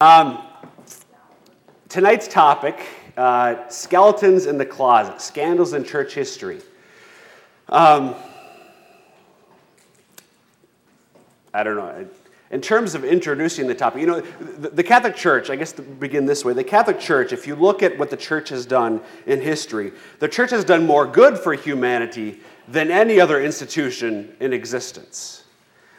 Um, tonight's topic uh, skeletons in the closet, scandals in church history. Um, I don't know. In terms of introducing the topic, you know, the, Catholic Church, I guess to begin this way, the Catholic Church, if you look at what the church has done in history, the church has done more good for humanity than any other institution in existence.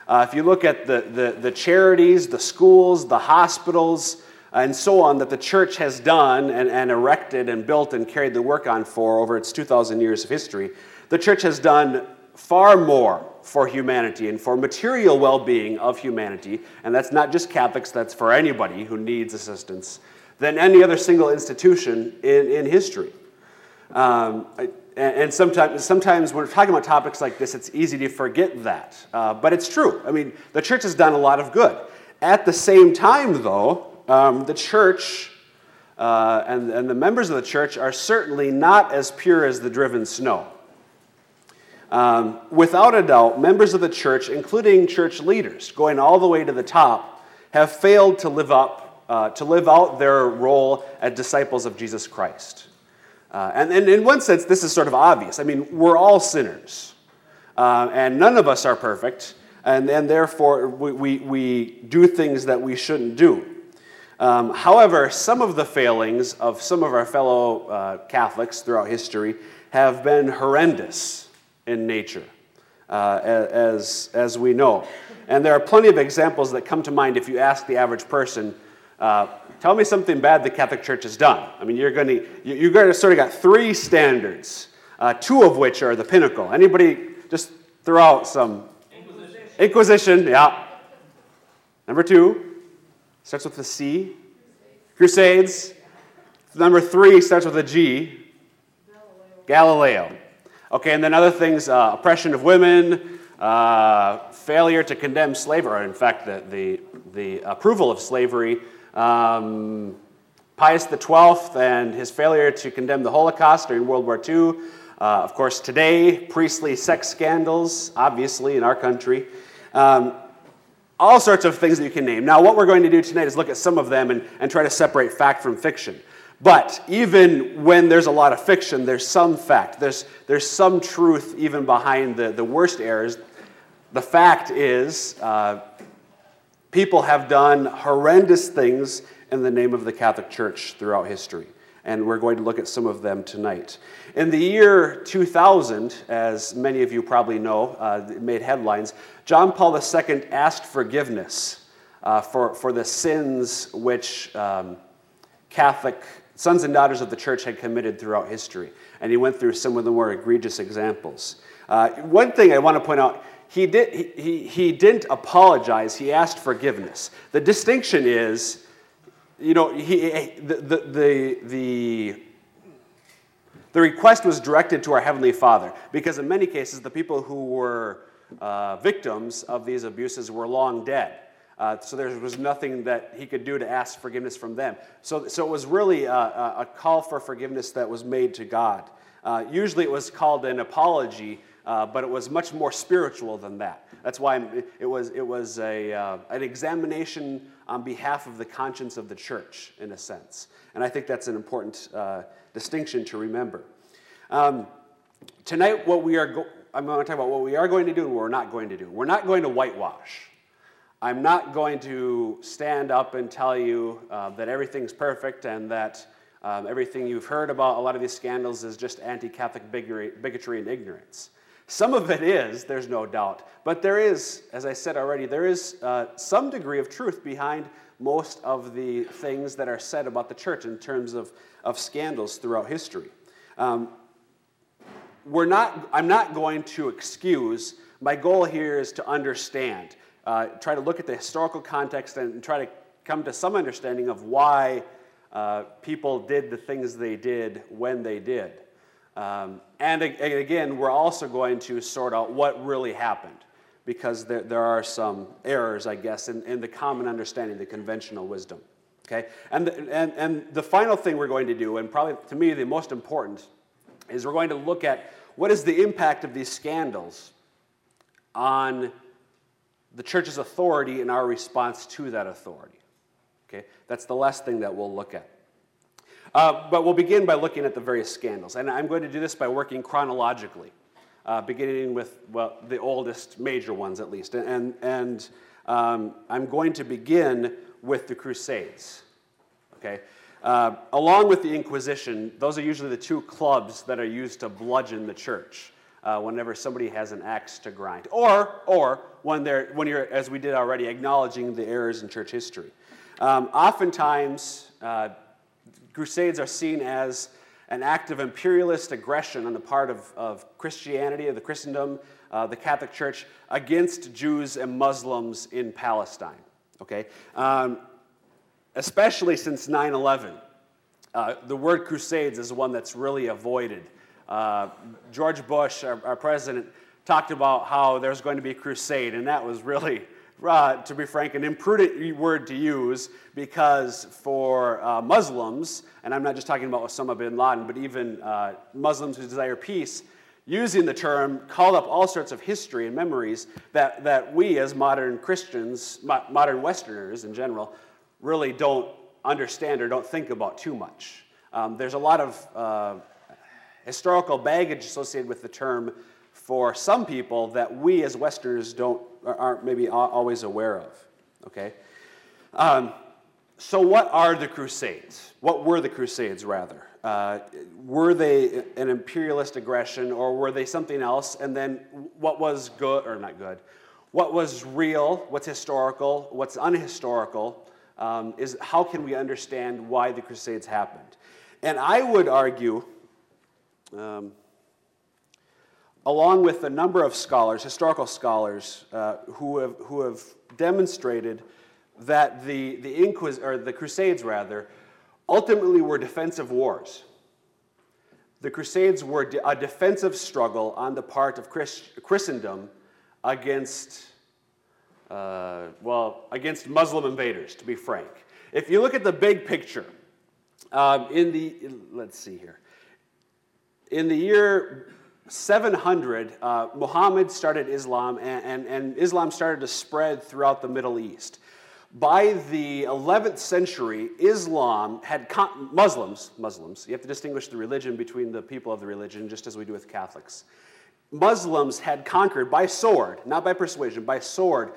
Uh, if you look at the, the, the, charities, the schools, the hospitals, and so on that the church has done and, and erected and built and carried the work on for over its 2,000 years of history, the church has done far more for humanity and for material well being of humanity, and that's not just Catholics, that's for anybody who needs assistance, than any other single institution in, in history. Um, and sometimes, sometimes when we're talking about topics like this, it's easy to forget that. Uh, but it's true. I mean, the church has done a lot of good. At the same time, though, um, the church uh, and, and the members of the church are certainly not as pure as the driven snow. Um, without a doubt, members of the church, including church leaders, going all the way to the top, have failed to live up, uh, to live out their role as disciples of Jesus Christ. Uh, and, and, in one sense, this is sort of obvious. I mean, we're all sinners, uh, and none of us are perfect, and, and therefore we, we, we do things that we shouldn't do. Um, however, some of the failings of some of our fellow uh, Catholics throughout history have been horrendous in nature, uh, as, as we know. And there are plenty of examples that come to mind if you ask the average person uh, Tell me something bad the Catholic Church has done. I mean, you're going to you're going to sort of got three standards, uh, two of which are the pinnacle. Anybody just throw out some Inquisition. Inquisition, yeah. Number two starts with the C. Crusades. Number three starts with a G. Galileo. Galileo. Okay, and then other things: uh, oppression of women, uh, failure to condemn slavery, or in fact, the, the, the approval of slavery um, Pius XII and his failure to condemn the Holocaust during World War II. Uh, of course, today, priestly sex scandals, obviously, in our country. Um, all sorts of things that you can name. Now, what we're going to do tonight is look at some of them and, and try to separate fact from fiction. But even when there's a lot of fiction, there's some fact. There's, there's some truth even behind the, the worst errors. The fact is, uh, People have done horrendous things in the name of the Catholic Church throughout history, and we're going to look at some of them tonight. In the year 2000, as many of you probably know, uh, made headlines, John Paul II asked forgiveness uh, for, for the sins which um, Catholic sons and daughters of the church had committed throughout history. And he went through some of the more egregious examples. Uh, one thing I want to point out he, did, he, he didn't apologize, he asked forgiveness. The distinction is, you know, he, the, the, the, the, request was directed to our Heavenly Father because, in many cases, the people who were uh, victims of these abuses were long dead. Uh, so there was nothing that he could do to ask forgiveness from them. So, so it was really a, a call for forgiveness that was made to God. Uh, usually it was called an apology uh, but it was much more spiritual than that. That's why it was, it was a, uh, an examination on behalf of the conscience of the church, in a sense. And I think that's an important uh, distinction to remember. Um, tonight, what we are go- I'm going to talk about what we are going to do and what we're not going to do. We're not going to whitewash. I'm not going to stand up and tell you uh, that everything's perfect and that um, everything you've heard about a lot of these scandals is just anti Catholic bigotry and ignorance. Some of it is, there's no doubt. But there is, as I said already, there is uh, some degree of truth behind most of the things that are said about the church in terms of, of scandals throughout history. Um, we're not, I'm not going to excuse. My goal here is to understand, uh, try to look at the historical context and try to come to some understanding of why uh, people did the things they did when they did. Um, and again, we're also going to sort out what really happened because there, there are some errors, I guess, in, in the common understanding, the conventional wisdom. Okay? And the, and, and the final thing we're going to do, and probably to me the most important, is we're going to look at what is the impact of these scandals on the church's authority and our response to that authority. Okay? That's the last thing that we'll look at. Uh, but we'll begin by looking at the various scandals. And I'm going to do this by working chronologically, uh, beginning with, well, the oldest major ones at least. And, and um, I'm going to begin with the Crusades. Okay? Uh, along with the Inquisition, those are usually the two clubs that are used to bludgeon the church uh, whenever somebody has an axe to grind, or or when they're when you're as we did already acknowledging the errors in church history. Um, oftentimes, uh, crusades are seen as an act of imperialist aggression on the part of, of Christianity, of the Christendom, uh, the Catholic Church, against Jews and Muslims in Palestine. Okay? Um, especially since 9 11. Uh, the word crusades is one that's really avoided. Uh, George Bush, our, our, president, talked about how there's going to be a crusade, and that was really, uh, to be frank, an imprudent word to use because for uh, Muslims, and I'm not just talking about Osama bin Laden, but even uh, Muslims who desire peace, using the term called up all sorts of history and memories that, that we as modern Christians, modern Westerners in general, really don't understand or don't think about too much. Um, there's a lot of uh, historical baggage associated with the term for some people that we as Westerners don't aren't maybe always aware of. Okay. Um, so, what are the Crusades? What were the Crusades, rather? Uh, were they an imperialist aggression, or were they something else? And then, what was good or not good? What was real? What's historical? What's unhistorical? um, is how can we understand why the Crusades happened? And I would argue, um, along with a number of scholars, historical scholars, uh, who, have, who have demonstrated that the, the, Inquis- or the Crusades, rather, ultimately were defensive wars. The Crusades were a defensive struggle on the part of Christendom against uh, well, against Muslim invaders, to be frank. If you look at the big picture, um, in the, let's see here, in the year 700, uh, Muhammad started Islam, and, and, and, Islam started to spread throughout the Middle East. By the 11th century, Islam had con- Muslims, Muslims, you have to distinguish the religion between the people of the religion, just as we do with Catholics. Muslims had conquered by sword, not by persuasion, by sword,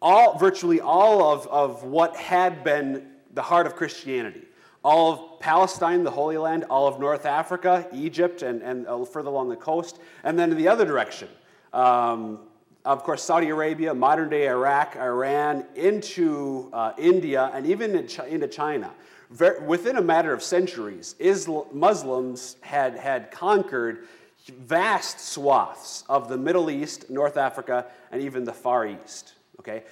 all, virtually all of, of what had been the heart of Christianity. All of Palestine, the Holy Land, all of North Africa, Egypt, and, and further along the coast, and then in the other direction. Um, of course, Saudi Arabia, modern day Iraq, Iran, into uh, India, and even into China. Very, within a matter of centuries, Muslims had, had conquered vast swaths of the Middle East, North Africa, and even the Far East. Okay?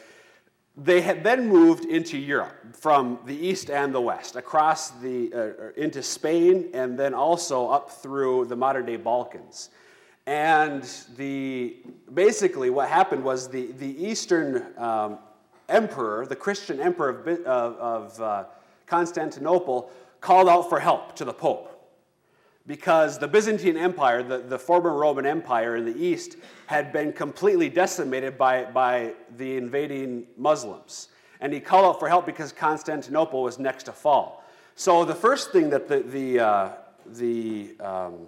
They had then moved into Europe from the east and the west, across the, uh, into Spain, and then also up through the modern day Balkans. And the, basically, what happened was the, the Eastern um, emperor, the Christian emperor of, of, uh, Constantinople, called out for help to the Pope because the Byzantine Empire, the, the former Roman Empire in the east, had been completely decimated by, by the invading Muslims. And he called out for help because Constantinople was next to fall. So the first thing that the, the, uh, the um,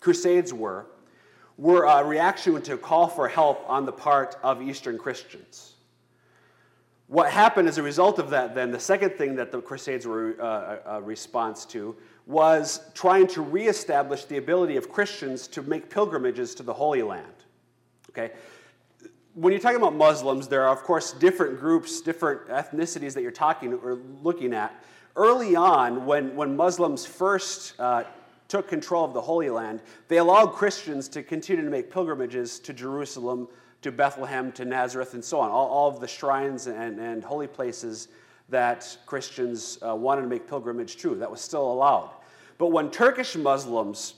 Crusades were, were a reaction to a call for help on the part of Eastern Christians. What happened as a result of that, then, the second thing that the Crusades were uh, a response to was trying to reestablish the ability of Christians to make pilgrimages to the Holy Land. Okay? When you're talking about Muslims, there are, of course, different groups, different ethnicities that you're talking or looking at. Early on, when, when Muslims first uh, took control of the Holy Land, they allowed Christians to continue to make pilgrimages to Jerusalem, to Bethlehem, to Nazareth, and so on. All, all of the shrines and, and holy places that Christians uh, wanted to make pilgrimage to. That was still allowed. But when Turkish Muslims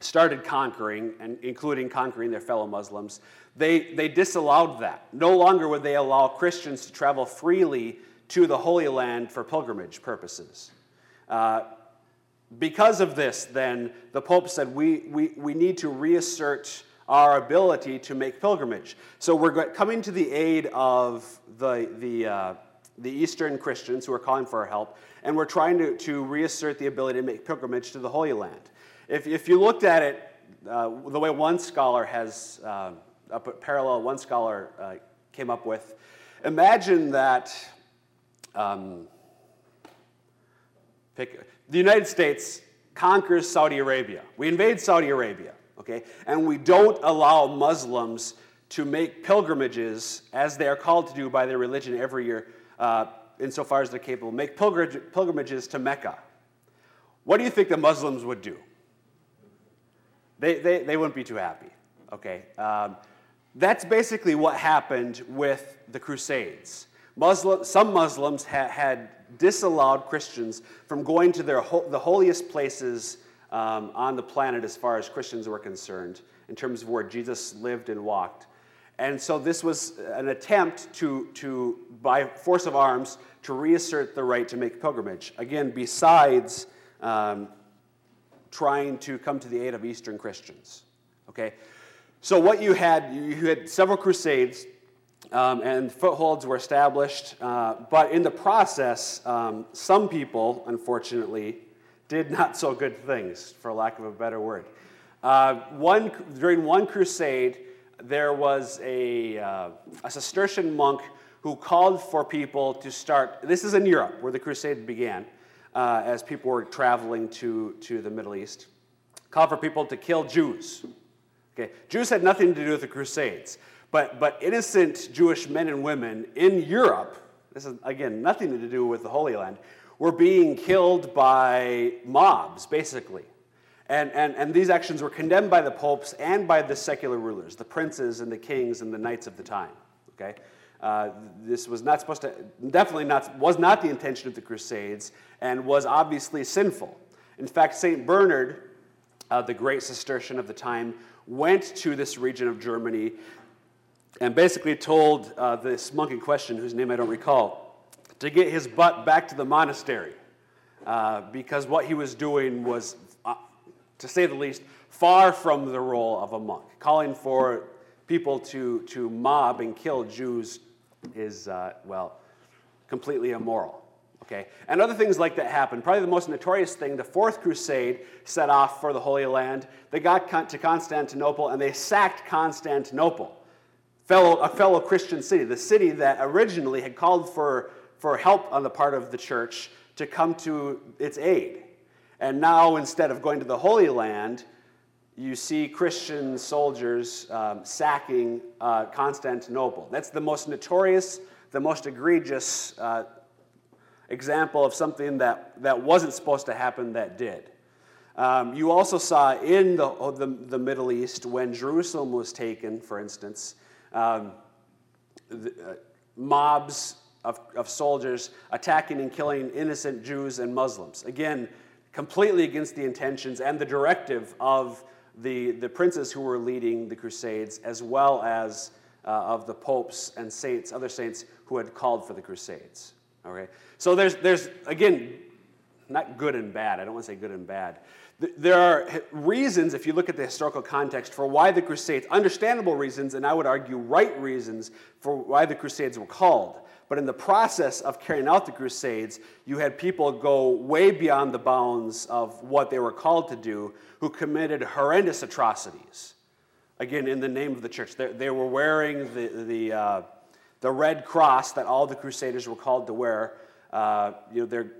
started conquering, and including conquering their fellow Muslims, they, they disallowed that. No longer would they allow Christians to travel freely to the Holy Land for pilgrimage purposes. Uh, because of this, then, the Pope said we, we, we need to reassert our ability to make pilgrimage. So we're coming to the aid of the, the, uh, the Eastern Christians who are calling for our help, and we're trying to, to reassert the ability to make pilgrimage to the Holy Land. If, if you looked at it uh, the way one scholar has, uh, a parallel one scholar uh, came up with, imagine that um, pick, the United States conquers Saudi Arabia. We invade Saudi Arabia, okay? And we don't allow Muslims to make pilgrimages as they are called to do by their religion every year, uh, insofar as they're capable, make pilgrimages to Mecca. What do you think the Muslims would do? They, they, they wouldn't be too happy, okay? Um, that's basically what happened with the Crusades. Muslim, some Muslims ha, had disallowed Christians from going to their, the holiest places um, on the planet as far as Christians were concerned, in terms of where Jesus lived and walked. And so this was an attempt to, to, by force of arms, to reassert the right to make pilgrimage. Again, besides um, trying to come to the aid of Eastern Christians. Okay? So what you had, you had several crusades, um, and footholds were established, uh, but in the process, um, some people, unfortunately, did not so good things, for lack of a better word. Uh, one, during one crusade, there was a, uh, a Cistercian monk who called for people to start. This is in Europe, where the crusade began, uh, as people were traveling to, to the Middle East. Called for people to kill Jews. Okay, Jews had nothing to do with the crusades, but, but innocent Jewish men and women in Europe, this is again nothing to do with the Holy Land, were being killed by mobs, basically. And, and, and these actions were condemned by the popes and by the secular rulers, the princes and the kings and the knights of the time. Okay? Uh, this was not supposed to, definitely not, was not the intention of the Crusades and was obviously sinful. In fact, St. Bernard, uh, the great Cistercian of the time, went to this region of Germany and basically told uh, this monk in question, whose name I don't recall, to get his butt back to the monastery uh, because what he was doing was to say the least, far from the role of a monk. Calling for people to, to mob and kill Jews is, uh, well, completely immoral. Okay? And other things like that happened. Probably the most notorious thing, the Fourth Crusade set off for the Holy Land. They got to Constantinople and they sacked Constantinople, fellow, a fellow Christian city, the city that originally had called for, for help on the part of the church to come to its aid. And now, instead of going to the Holy Land, you see Christian soldiers um, sacking uh, Constantinople. That's the most notorious, the most egregious uh, example of something that, that wasn't supposed to happen that did. Um, you also saw in the, oh, the, the, Middle East, when Jerusalem was taken, for instance, um, the, uh, mobs of, of soldiers attacking and killing innocent Jews and Muslims. Again, completely against the intentions and the directive of the, the princes who were leading the Crusades, as well as uh, of the popes and saints, other saints who had called for the Crusades. Okay? So there's, there's, again, not good and bad. I don't want to say good and bad. There are reasons, if you look at the historical context, for why the Crusades, understandable reasons, and I would argue right reasons for why the Crusades were called. But in the process of carrying out the Crusades, you had people go way beyond the bounds of what they were called to do who committed horrendous atrocities. Again, in the name of the church. They, they were wearing the, the, uh, the red cross that all the Crusaders were called to wear. Uh, you know, they're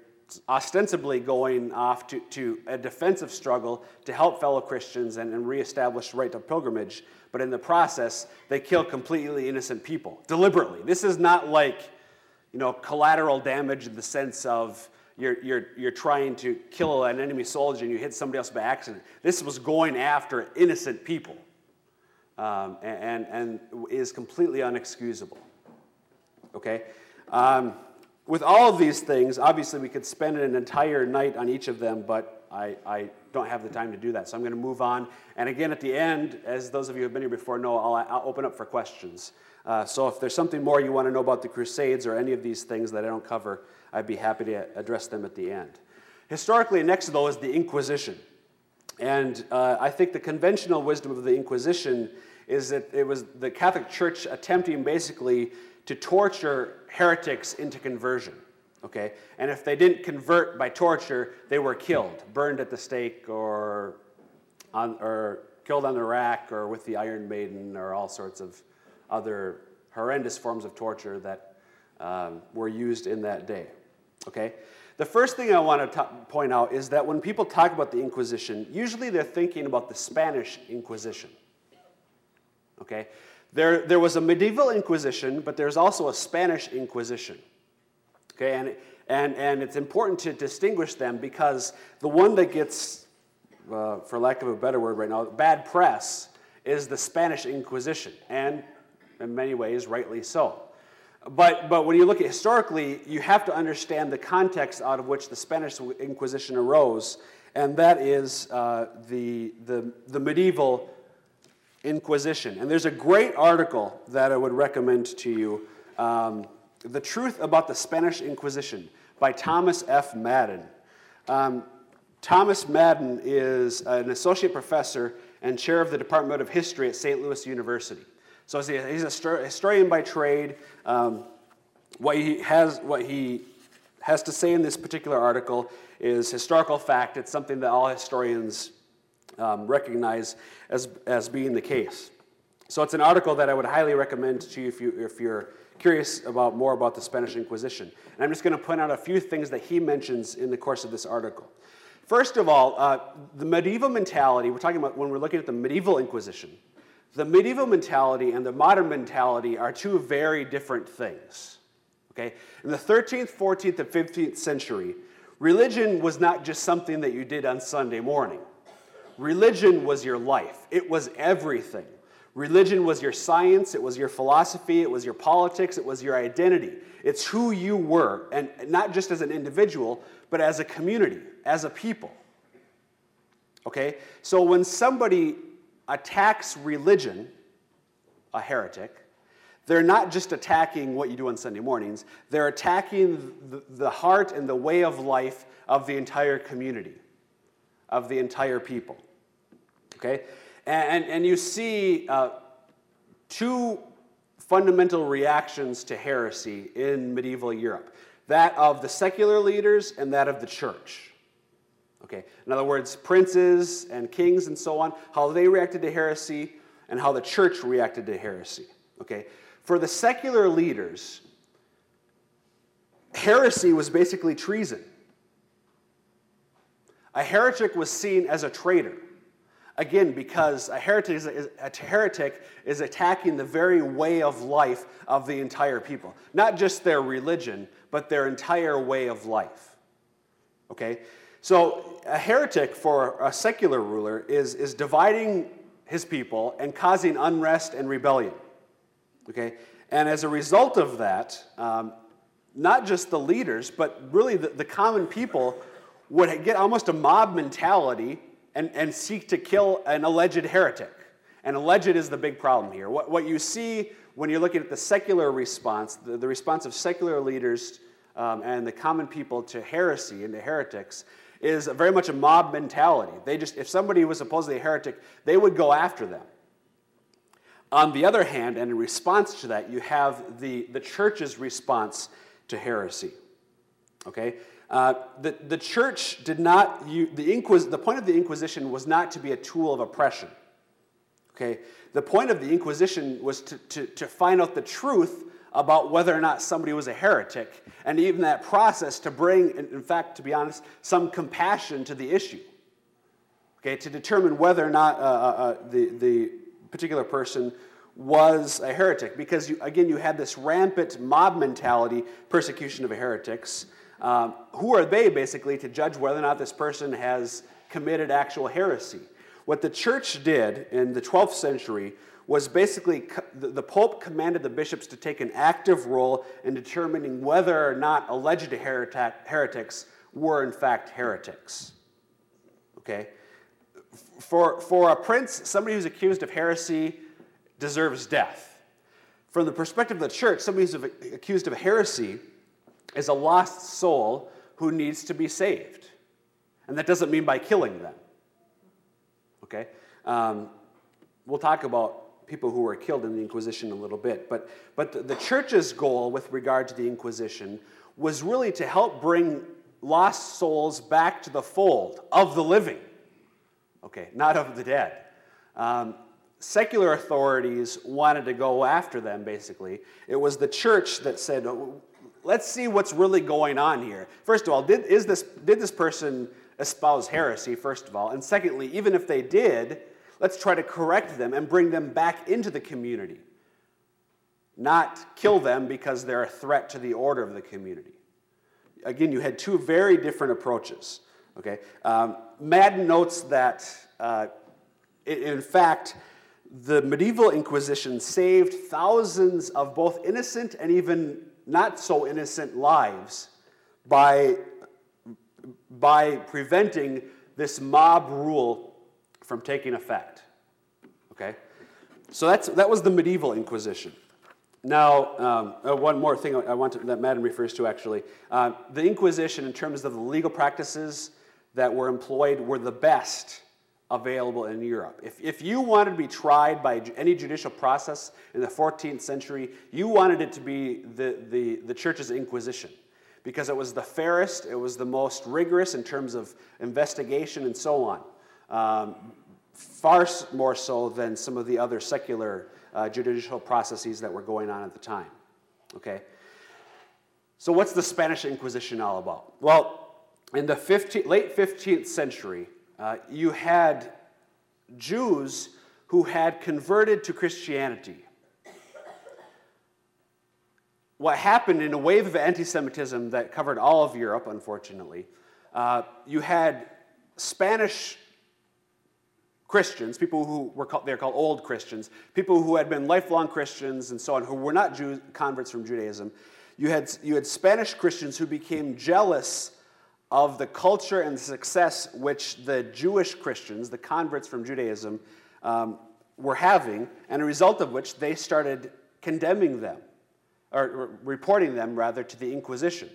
ostensibly going off to, to a defensive struggle to help fellow Christians and, and reestablish the right to pilgrimage. But in the process, they kill completely innocent people deliberately. This is not like you know, collateral damage in the sense of you're, you're, you're trying to kill an enemy soldier and you hit somebody else by accident. This was going after innocent people um, and, and, is completely unexcusable. Okay? Um, with all of these things, obviously we could spend an entire night on each of them, but I, I don't have the time to do that. So I'm going to move on. And again, at the end, as those of you who have been here before know, I'll, I'll open up for questions. Uh, so if there's something more you want to know about the Crusades or any of these things that I don't cover, I'd be happy to address them at the end. Historically, next though is the Inquisition. And uh, I think the conventional wisdom of the Inquisition is that it was the Catholic Church attempting basically to torture heretics into conversion. Okay? And if they didn't convert by torture, they were killed, burned at the stake, or, on, or killed on the rack, or with the Iron Maiden, or all sorts of other horrendous forms of torture that um, were used in that day. Okay? The first thing I want to point out is that when people talk about the Inquisition, usually they're thinking about the Spanish Inquisition. Okay? There, there was a medieval Inquisition, but there's also a Spanish Inquisition. Okay, and, and, and it's important to distinguish them because the one that gets, uh, for lack of a better word right now, bad press is the Spanish Inquisition, and in many ways, rightly so. But, but when you look at historically, you have to understand the context out of which the Spanish Inquisition arose, and that is uh, the, the, the medieval Inquisition. And there's a great article that I would recommend to you um, The Truth About the Spanish Inquisition by Thomas F. Madden. Um, Thomas Madden is an associate professor and chair of the Department of History at St. Louis University. So he's a historian by trade. Um, what, he has, what he has to say in this particular article is historical fact. It's something that all historians um, recognize as, as being the case. So it's an article that I would highly recommend to you if, you if you're curious about more about the Spanish Inquisition. And I'm just going to point out a few things that he mentions in the course of this article. First of all, uh, the medieval mentality, we're talking about when we're looking at the medieval Inquisition, the medieval mentality and the modern mentality are two very different things. Okay? In the 13th, 14th, and 15th century, religion was not just something that you did on Sunday morning. Religion was your life, it was everything. Religion was your science, it was your philosophy, it was your politics, it was your identity. It's who you were, and not just as an individual, but as a community, as a people. Okay? So when somebody attacks religion, a heretic, they're not just attacking what you do on Sunday mornings, they're attacking the, the heart and the way of life of the entire community, of the entire people. Okay? And, and you see uh, two fundamental reactions to heresy in medieval Europe that of the secular leaders and that of the church. Okay, in other words, princes and kings and so on, how they reacted to heresy and how the church reacted to heresy. Okay, for the secular leaders, heresy was basically treason. A heretic was seen as a traitor. Again, because a heretic is, a heretic is attacking the very way of life of the entire people. Not just their religion, but their entire way of life. Okay? So, a heretic for a secular ruler is, is dividing his people and causing unrest and rebellion. Okay? And as a result of that, um, not just the leaders, but really the, the common people would get almost a mob mentality and, and seek to kill an alleged heretic. And alleged is the big problem here. What, what you see when you're looking at the secular response, the, the response of secular leaders um, and the common people to heresy and to heretics, is very much a mob mentality. They just, if somebody was supposedly a heretic, they would go after them. On the other hand, and in response to that, you have the, the church's response to heresy. Okay? Uh, the, the church did not, you, the, Inquis, the point of the Inquisition was not to be a tool of oppression. Okay? The point of the Inquisition was to, to, to find out the truth about whether or not somebody was a heretic, and even that process to bring, in fact, to be honest, some compassion to the issue. Okay, to determine whether or not uh, uh, uh the, the particular person was a heretic. Because, you, again, you had this rampant mob mentality persecution of heretics. Um, who are they basically to judge whether or not this person has committed actual heresy? What the church did in the 12th century was basically the Pope commanded the bishops to take an active role in determining whether or not alleged heretics were in fact heretics. Okay? For, for a prince, somebody who's accused of heresy deserves death. From the perspective of the church, somebody who's accused of heresy is a lost soul who needs to be saved. And that doesn't mean by killing them. Okay? Um, we'll talk about people who were killed in the Inquisition a little bit. But, but the, the church's goal with regard to the Inquisition was really to help bring lost souls back to the fold of the living, okay, not of the dead. Um, secular authorities wanted to go after them, basically. It was the church that said, oh, let's see what's really going on here. First of all, did, is this, did this person espouse heresy, first of all? And secondly, even if they did, let's try to correct them and bring them back into the community, not kill them because they're a threat to the order of the community. Again, you had two very different approaches. Okay, um, Madden notes that, uh, in fact, the medieval Inquisition saved thousands of both innocent and even not so innocent lives by, by preventing this mob rule from taking effect. Okay? So that's, that was the medieval Inquisition. Now, um, uh, one more thing I want to, that Madden refers to actually. Uh, the Inquisition, in terms of the legal practices that were employed, were the best available in Europe. If, if you wanted to be tried by any judicial process in the 14th century, you wanted it to be the, the, the church's Inquisition because it was the fairest, it was the most rigorous in terms of investigation and so on. Um, far more so than some of the other secular uh, judicial processes that were going on at the time. Okay? So, what's the Spanish Inquisition all about? Well, in the 15, late 15th century, uh, you had Jews who had converted to Christianity. What happened in a wave of anti Semitism that covered all of Europe, unfortunately, uh, you had Spanish Christians, people who were called, they're called old Christians, people who had been lifelong Christians and so on, who were not Jews, converts from Judaism. You had, you had Spanish Christians who became jealous of the culture and success which the Jewish Christians, the converts from Judaism, um, were having, and a result of which they started condemning them, or reporting them rather to the Inquisition.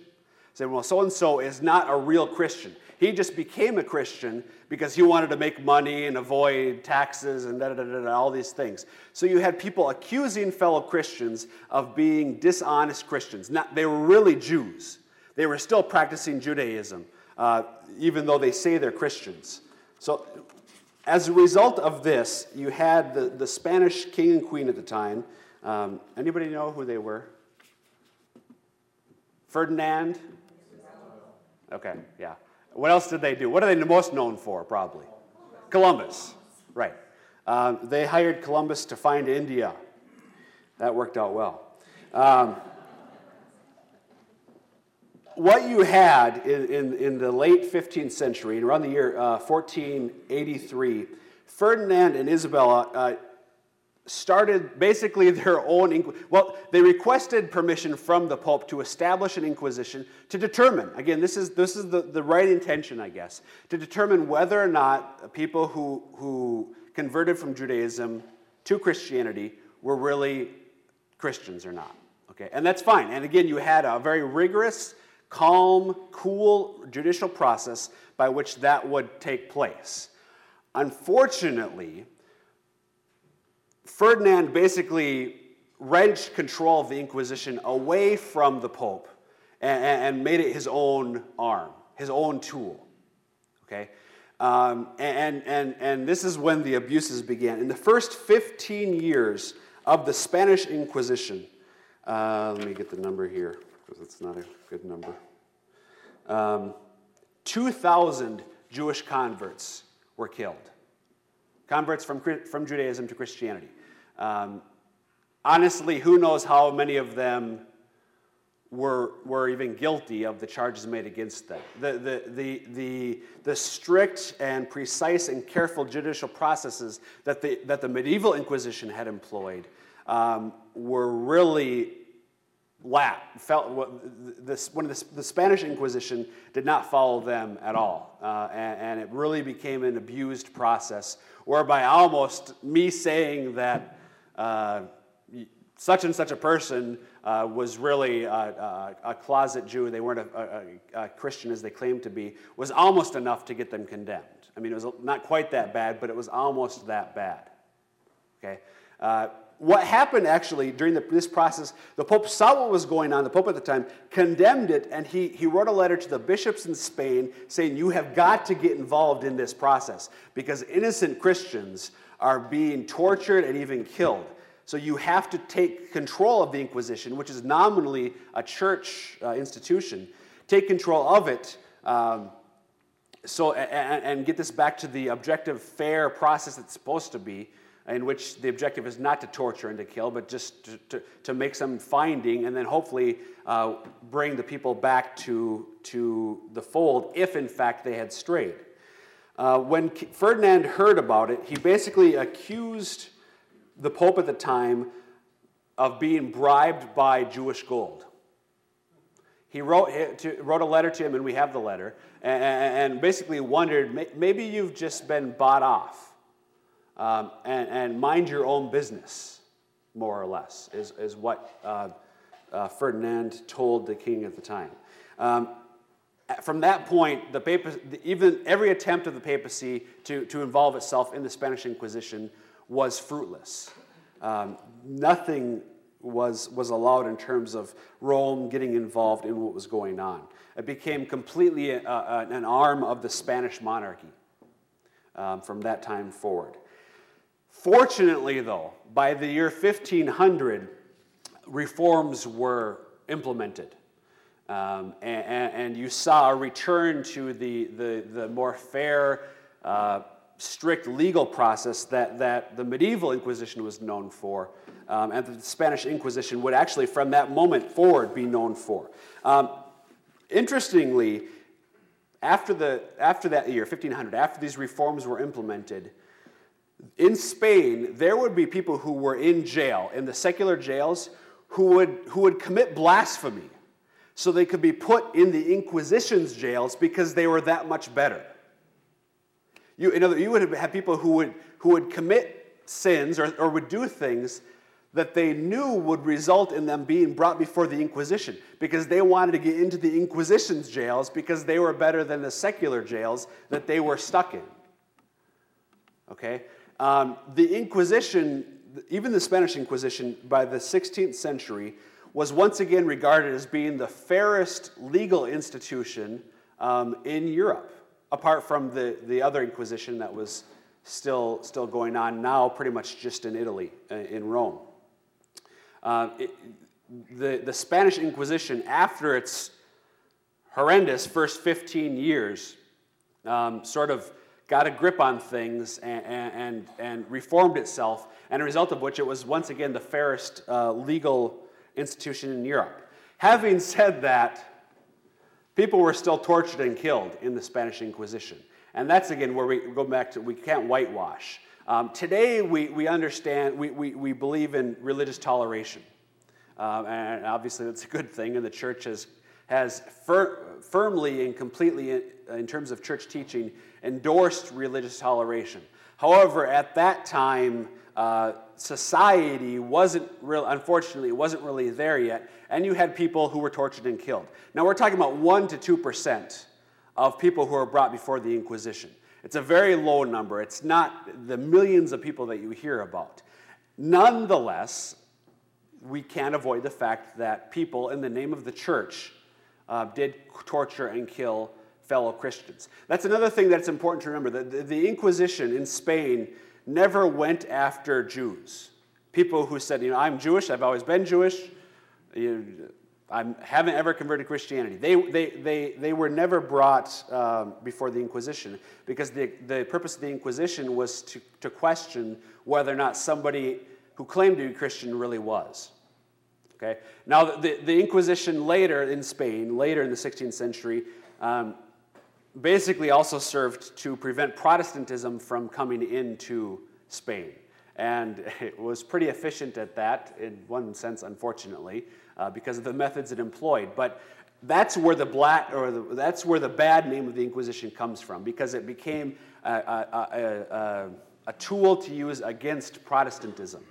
Saying, well, so and so is not a real Christian. He just became a Christian because he wanted to make money and avoid taxes and da da da da, all these things. So you had people accusing fellow Christians of being dishonest Christians. Not, they were really Jews. They were still practicing Judaism, uh, even though they say they're Christians. So, as a result of this, you had the, the Spanish king and queen at the time. Um, anybody know who they were? Ferdinand? Okay, yeah. What else did they do? What are they most known for, probably? Columbus, right. Um, they hired Columbus to find India. That worked out well. Um, what you had in, in, in, the late 15th century, around the year uh, 1483, Ferdinand and Isabella uh, started basically their own. well, they requested permission from the Pope to establish an inquisition to determine. Again, this is this is the, the right intention, I guess, to determine whether or not people who who converted from Judaism to Christianity were really Christians or not. Okay, and that's fine. And again, you had a very rigorous calm, cool judicial process by which that would take place. Unfortunately, Ferdinand basically wrenched control of the Inquisition away from the Pope and, and made it his own arm, his own tool. Okay? Um, and, and, and this is when the abuses began. In the first 15 years of the Spanish Inquisition, uh, let me get the number here because it's not a good number. Um, 2,000 Jewish converts were killed. Converts from, from Judaism to Christianity. Um, honestly, who knows how many of them were, were even guilty of the charges made against them. The, the, the, the, the strict and precise and careful judicial processes that the, that the medieval Inquisition had employed um, were really lap, felt, this, when the, the Spanish Inquisition did not follow them at all. Uh, and, and, it really became an abused process whereby almost me saying that uh, such and such a person uh, was really a, a, a, closet Jew, they weren't a, a, Christian as they claimed to be, was almost enough to get them condemned. I mean, it was not quite that bad, but it was almost that bad. Okay? What happened actually during the, this process, the Pope saw what was going on. The Pope at the time condemned it, and he, he wrote a letter to the bishops in Spain saying, You have got to get involved in this process because innocent Christians are being tortured and even killed. So you have to take control of the Inquisition, which is nominally a church uh, institution, take control of it. Um, so and, and, get this back to the objective, fair process it's supposed to be, in which the objective is not to torture and to kill, but just to, to, to make some finding and then hopefully uh, bring the people back to, to the fold if in fact they had strayed. Uh, when Ferdinand heard about it, he basically accused the Pope at the time of being bribed by Jewish gold. He wrote, wrote a letter to him, and we have the letter, and basically wondered maybe you've just been bought off um, and, and, mind your own business, more or less, is, is what uh, uh, Ferdinand told the king at the time. Um, from that point, the even every attempt of the papacy to, to involve itself in the Spanish Inquisition was fruitless. Um, nothing was, was allowed in terms of Rome getting involved in what was going on. It became completely a, a, an arm of the Spanish monarchy um, from that time forward. Fortunately, though, by the year 1500, reforms were implemented. Um, and, and, you saw a return to the, the, the more fair, uh, strict legal process that, that the medieval Inquisition was known for, um, and the Spanish Inquisition would actually, from that moment forward, be known for. Um, interestingly, after, the, after that year, 1500, after these reforms were implemented, in Spain, there would be people who were in jail, in the secular jails, who would, who would commit blasphemy so they could be put in the Inquisition's jails because they were that much better. You, in other, you would have people who would, who would commit sins or, or would do things that they knew would result in them being brought before the Inquisition because they wanted to get into the Inquisition's jails because they were better than the secular jails that they were stuck in. Okay? Um, the Inquisition, even the Spanish Inquisition, by the 16th century, was once again regarded as being the fairest legal institution um, in Europe, apart from the, the other Inquisition that was still, still going on now, pretty much just in Italy, uh, in Rome. Uh, it, the, the Spanish Inquisition, after its horrendous first 15 years, um, sort of got a grip on things and, and, and reformed itself, and a result of which it was once again the fairest uh, legal institution in Europe. Having said that, people were still tortured and killed in the Spanish Inquisition. And that's again where we go back to we can't whitewash. Um, today, we, we understand, we, we, we believe in religious toleration. Um, and obviously, that's a good thing, and the church has, has fir- firmly and completely, in, in terms of church teaching, endorsed religious toleration. However, at that time, uh, society wasn't real, unfortunately, it wasn't really there yet, and you had people who were tortured and killed. Now, we're talking about 1% to 2% of people who are brought before the Inquisition. It's a very low number. It's not the millions of people that you hear about. Nonetheless, we can't avoid the fact that people, in the name of the church, uh, did torture and kill fellow Christians. That's another thing that's important to remember. The, the, Inquisition in Spain never went after Jews. People who said, you know, I'm Jewish, I've always been Jewish, I haven't ever converted to Christianity. They, they, they, they were never brought um, before the Inquisition because the, the purpose of the Inquisition was to, to question whether or not somebody who claimed to be Christian really was. Okay? Now, the, the Inquisition later in Spain, later in the 16th century, um, basically also served to prevent Protestantism from coming into Spain. And it was pretty efficient at that, in one sense, unfortunately, uh, because of the methods it employed. But that's where the black, or the, that's where the bad name of the Inquisition comes from, because it became a, a, a, a tool to use against Protestantism.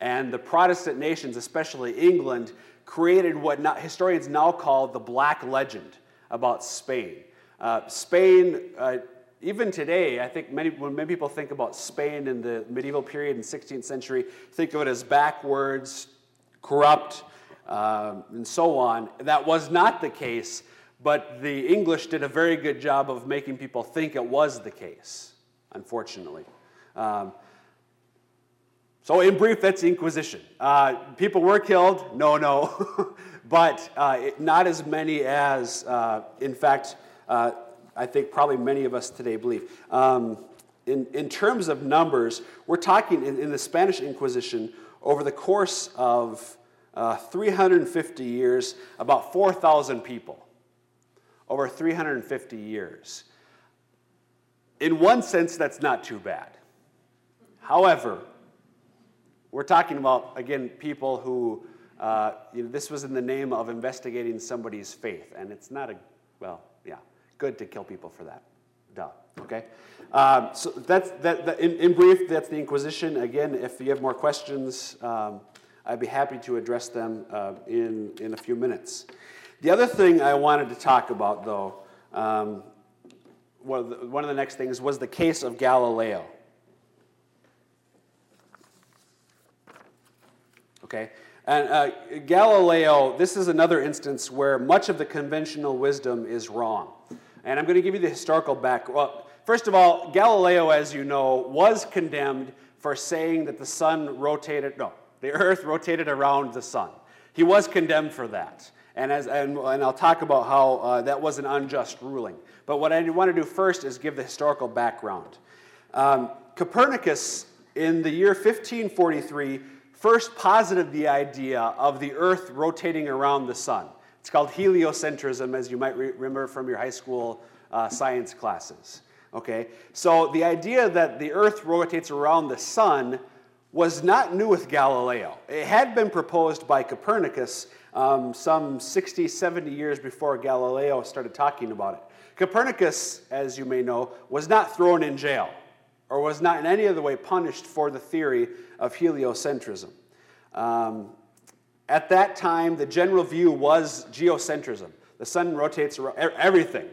And the Protestant nations, especially England, created what not, historians now call the Black Legend about Spain. Uh, Spain, uh, even today, I think many, when many people think about Spain in the medieval period in 16th century, think of it as backwards, corrupt, uh, and so on. That was not the case, but the English did a very good job of making people think it was the case, unfortunately. Um, so, in brief, that's Inquisition. Uh, people were killed, no, no, but uh, not as many as, uh, in fact, uh, I think probably many of us today believe. Um, in, in terms of numbers, we're talking in, in the Spanish Inquisition over the course of uh, 350 years, about 4,000 people. Over 350 years. In one sense, that's not too bad. However, we're talking about, again, people who, uh, you know, this was in the name of investigating somebody's faith, and it's not a, well, good to kill people for that. Duh. Okay? Um, so that's, that, that in, in, brief, that's the Inquisition. Again, if you have more questions, um, I'd be happy to address them uh, in, in a few minutes. The other thing I wanted to talk about, though, um, one, of the, one of the next things was the case of Galileo. Okay? And uh, Galileo, this is another instance where much of the conventional wisdom is wrong. And I'm going to give you the historical back. Well, first of all, Galileo, as you know, was condemned for saying that the sun rotated, no, the earth rotated around the sun. He was condemned for that. And, as, and, and I'll talk about how uh, that was an unjust ruling. But what I want to do first is give the historical background. Um, Copernicus, in the year 1543, first posited the idea of the Earth rotating around the sun. It's called heliocentrism, as you might re- remember from your high school uh, science classes. Okay, so the idea that the Earth rotates around the sun was not new with Galileo. It had been proposed by Copernicus um, some 60, 70 years before Galileo started talking about it. Copernicus, as you may know, was not thrown in jail or was not in any other way punished for the theory of heliocentrism. Um, at that time, the general view was geocentrism. The sun rotates around everything,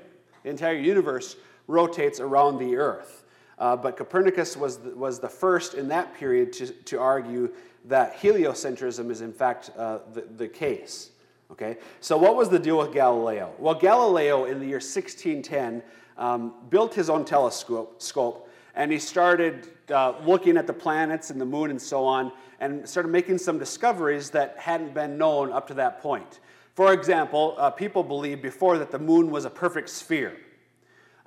the entire universe rotates around the earth. Uh, but Copernicus was the, was the first in that period to, to argue that heliocentrism is in fact uh, the, the case. Okay? So, what was the deal with Galileo? Well, Galileo in the year 1610 um, built his own telescope and he started uh, looking at the planets and the moon and so on, and started making some discoveries that hadn't been known up to that point. For example, uh, people believed before that the moon was a perfect sphere.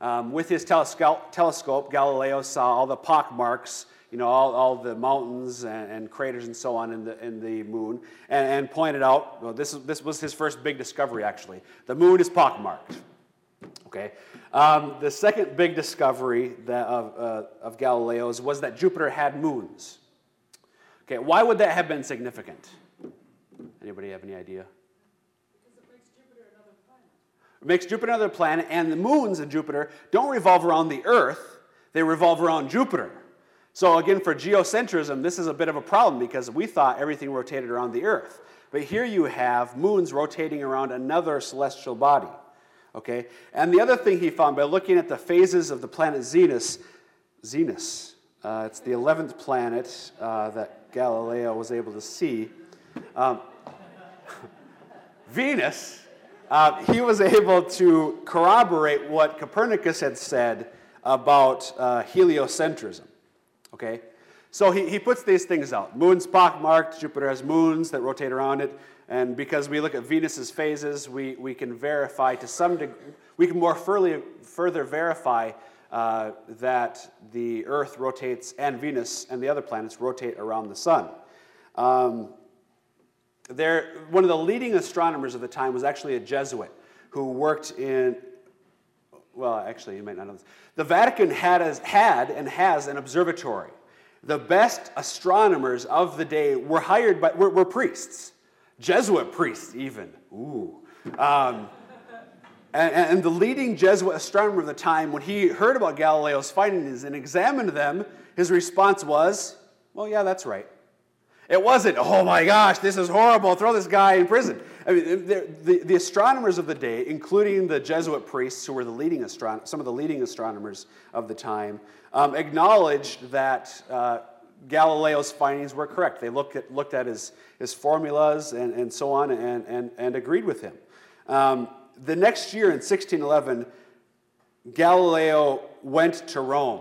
Um, with his telescope, Galileo saw all the pock marks, you know, all, all the mountains and, and, craters and so on in the, in the moon, and, and pointed out, well, this, this was his first big discovery actually. The moon is pockmarked. Okay. Um, the second big discovery that, of, uh, of Galileo's was that Jupiter had moons. Okay, why would that have been significant? Anybody have any idea? Because it makes Jupiter another planet. It makes Jupiter another planet, and the moons of Jupiter don't revolve around the Earth, they revolve around Jupiter. So, again, for geocentrism, this is a bit of a problem because we thought everything rotated around the Earth. But here you have moons rotating around another celestial body. Okay? And the other thing he found by looking at the phases of the planet Venus, Venus, uh, it's the 11th planet uh, that Galileo was able to see. Um, Venus, uh, he was able to corroborate what Copernicus had said about uh, heliocentrism. Okay? So he, he puts these things out. Moon's pockmarked, Jupiter has moons that rotate around it. And because we look at Venus's phases, we, we can verify to some degree, we can more further, further verify uh, that the Earth rotates and Venus and the other planets rotate around the sun. Um, there, one of the leading astronomers of the time was actually a Jesuit who worked in, well, actually, you might not know this. The Vatican had, as, had and has an observatory. The best astronomers of the day were hired by, were, were priests. Jesuit priests, even. Ooh. Um, and, and, the leading Jesuit astronomer of the time, when he heard about Galileo's findings and examined them, his response was, Well, yeah, that's right. It wasn't, oh my gosh, this is horrible, throw this guy in prison. I mean, the, the, astronomers of the day, including the Jesuit priests who were the leading astron- some of the leading astronomers of the time, um, acknowledged that uh, Galileo's findings were correct. They looked at, looked at his, his formulas and, and so on and, and, and agreed with him. Um, the next year in 1611, Galileo went to Rome.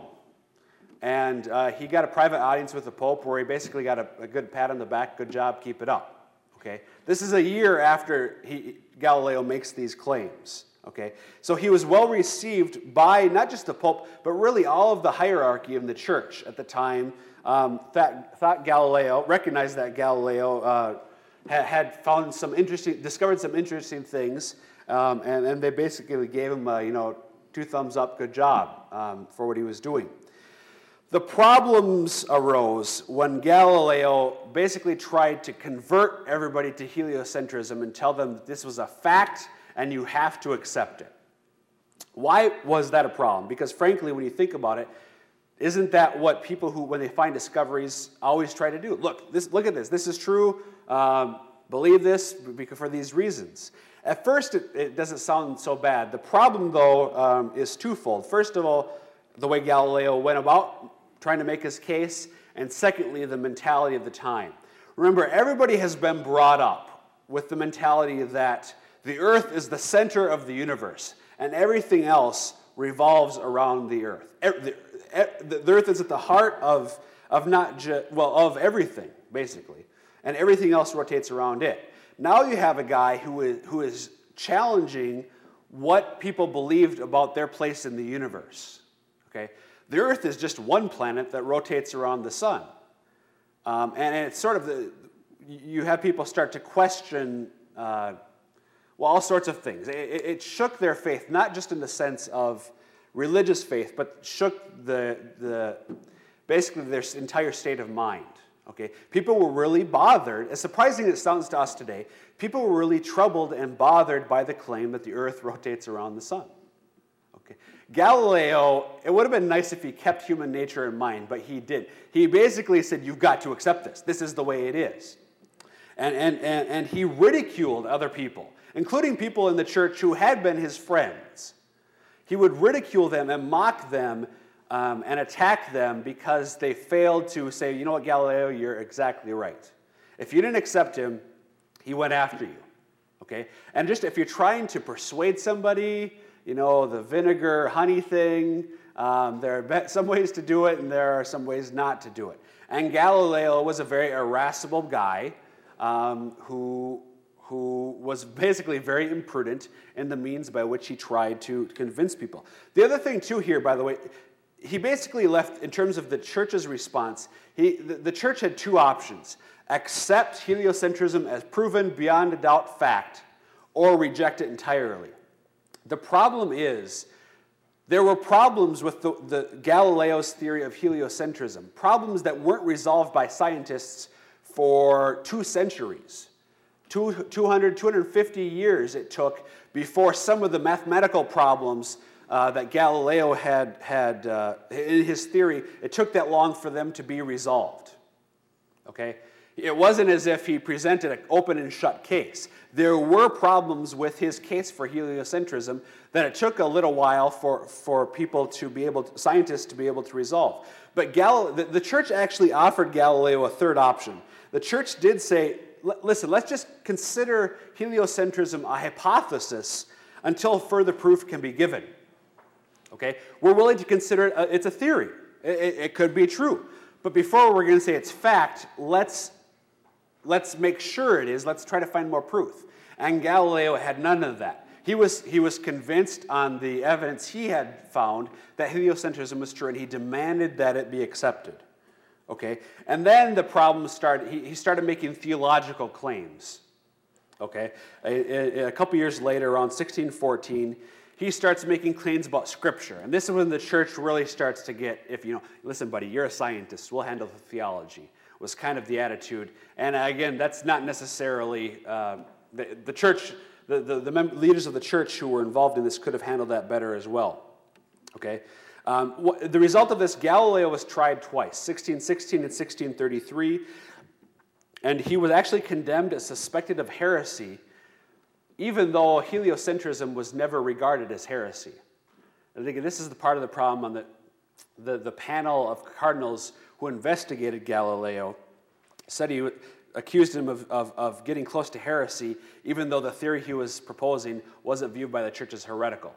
And uh, he got a private audience with the Pope where he basically got a, a, good pat on the back, good job, keep it up. Okay? This is a year after he, Galileo makes these claims. Okay? So he was well received by not just the Pope, but really all of the hierarchy in the church at the time. Um, that, thought Galileo, recognized that Galileo uh, had, had, found some interesting, discovered some interesting things, um, and, and they basically gave him, a, you know, two thumbs up, good job um, for what he was doing. The problems arose when Galileo basically tried to convert everybody to heliocentrism and tell them that this was a fact and you have to accept it. Why was that a problem? Because frankly, when you think about it, isn't that what people who, when they find discoveries, always try to do? Look, this, look at this. This is true. Um, believe this for these reasons. At first, it, it, doesn't sound so bad. The problem, though, um, is twofold. First of all, the way Galileo went about trying to make his case, and secondly, the mentality of the time. Remember, everybody has been brought up with the mentality that the earth is the center of the universe, and everything else revolves around the earth. The earth is at the heart of, of not just, well, of everything, basically, and everything else rotates around it. Now you have a guy who is, who is challenging what people believed about their place in the universe. Okay? The Earth is just one planet that rotates around the sun. Um, and it's sort of the, you have people start to question, uh, well, all sorts of things. It, it, shook their faith, not just in the sense of religious faith, but shook the, the, basically their entire state of mind. Okay? People were really bothered, as surprising as it sounds to us today, people were really troubled and bothered by the claim that the earth rotates around the sun. Okay. Galileo, it would have been nice if he kept human nature in mind, but he did. He basically said, You've got to accept this. This is the way it is. And, and, and, and he ridiculed other people, including people in the church who had been his friends. He would ridicule them and mock them um, and attack them because they failed to say, You know what, Galileo, you're exactly right. If you didn't accept him, he went after you. Okay? And just if you're trying to persuade somebody, you know, the vinegar honey thing. Um, there are some ways to do it, and there are some ways not to do it. And Galileo was a very irascible guy um, who, who was basically very imprudent in the means by which he tried to convince people. The other thing, too, here, by the way, he basically left, in terms of the church's response, he, the, the church had two options accept heliocentrism as proven beyond a doubt fact, or reject it entirely. The problem is, there were problems with the, the, Galileo's theory of heliocentrism, problems that weren't resolved by scientists for two centuries. Two, 200, 250 years it took before some of the mathematical problems uh, that Galileo had, had uh, in his theory, it took that long for them to be resolved. Okay? It wasn't as if he presented an open and shut case. There were problems with his case for heliocentrism that it took a little while for, for people to be able, to, scientists to be able to resolve. But Gal- the, the church actually offered Galileo a third option. The church did say, listen, let's just consider heliocentrism a hypothesis until further proof can be given. Okay? We're willing to consider it, a, it's a theory. It, it, it could be true. But before we're going to say it's fact, let's Let's make sure it is. Let's try to find more proof. And Galileo had none of that. He was, he was convinced on the evidence he had found that heliocentrism was true, and he demanded that it be accepted. Okay? And then the problem started, he, he started making theological claims. Okay? A, a, a couple years later, around 1614, he starts making claims about Scripture. And this is when the church really starts to get, if you know, listen, buddy, you're a scientist, we'll handle the theology was kind of the attitude. And again, that's not necessarily uh, the, the church, the, the, the mem- leaders of the church who were involved in this could have handled that better as well. Okay? Um, the result of this, Galileo was tried twice, 1616 and 1633. And he was actually condemned as suspected of heresy, even though heliocentrism was never regarded as heresy. I think this is the part of the problem on the, the, the panel of cardinals who investigated Galileo said he accused him of, of, of getting close to heresy, even though the theory he was proposing wasn't viewed by the church as heretical.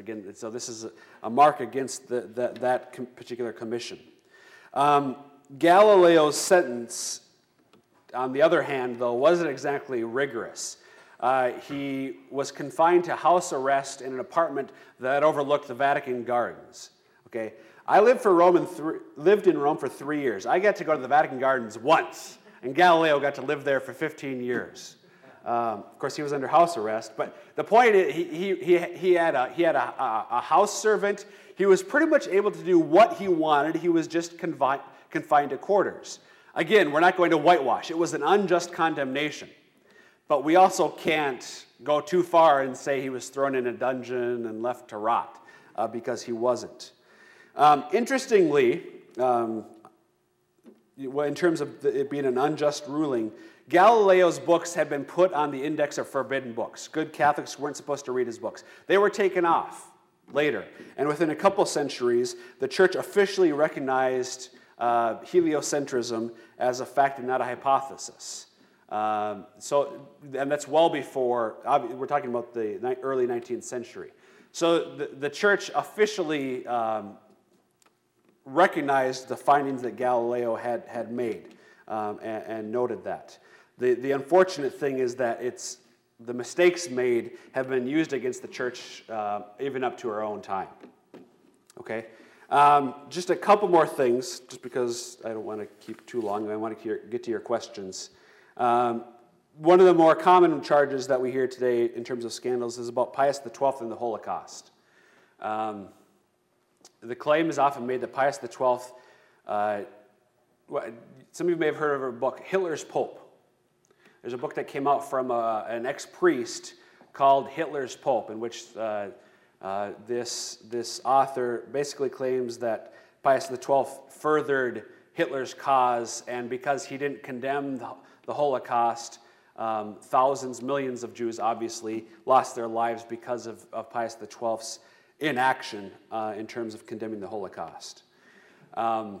Again, so this is a, a mark against the, the, that com- particular commission. Um, Galileo's sentence, on the other hand, though, wasn't exactly rigorous. Uh, he was confined to house arrest in an apartment that overlooked the Vatican Gardens. Okay, I lived for Rome in th- lived in Rome for three years. I got to go to the Vatican Gardens once, and Galileo got to live there for 15 years. Um, of course, he was under house arrest, but the point is, he, he, he, had, a, he had a, a, a house servant. He was pretty much able to do what he wanted. He was just confined, confined to quarters. Again, we're not going to whitewash. It was an unjust condemnation. But we also can't go too far and say he was thrown in a dungeon and left to rot, uh, because he wasn't. Um, interestingly, um, in terms of it being an unjust ruling, Galileo's books had been put on the index of forbidden books. Good Catholics weren't supposed to read his books. They were taken off later. And within a couple centuries, the church officially recognized uh, heliocentrism as a fact and not a hypothesis. Um, so, and that's well before, we're talking about the early 19th century. So the, the church officially um, recognized the findings that Galileo had, had made um, and, and, noted that. The, the unfortunate thing is that it's, the mistakes made have been used against the church uh, even up to our own time. Okay? Um, just a couple more things, just because I don't want to keep too long. I want to get to your questions. Um, one of the more common charges that we hear today in terms of scandals is about Pius XII and the Holocaust. Um, the claim is often made that Pius XII, uh, some of you may have heard of a book, Hitler's Pope. There's a book that came out from a, uh, an ex priest called Hitler's Pope, in which uh, uh, this, this author basically claims that Pius XII furthered Hitler's cause, and because he didn't condemn the, the Holocaust, um, thousands, millions of Jews obviously lost their lives because of, of Pius XII's inaction uh, in terms of condemning the Holocaust. Um,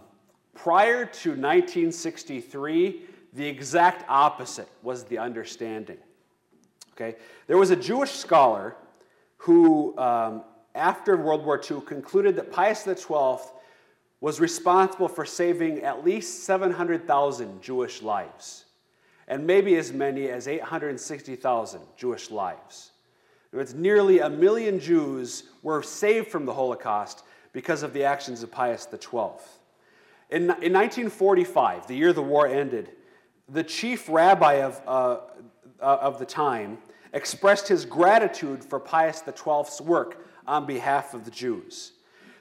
prior to 1963, the exact opposite was the understanding. Okay? There was a Jewish scholar who, um, after World War II, concluded that Pius XII was responsible for saving at least 700,000 Jewish lives, and maybe as many as 860,000 Jewish lives. It's nearly a million Jews were saved from the Holocaust because of the actions of Pius XII. In, in 1945, the year the war ended, the chief rabbi of, uh, uh, of the time expressed his gratitude for Pius XII's work on behalf of the Jews.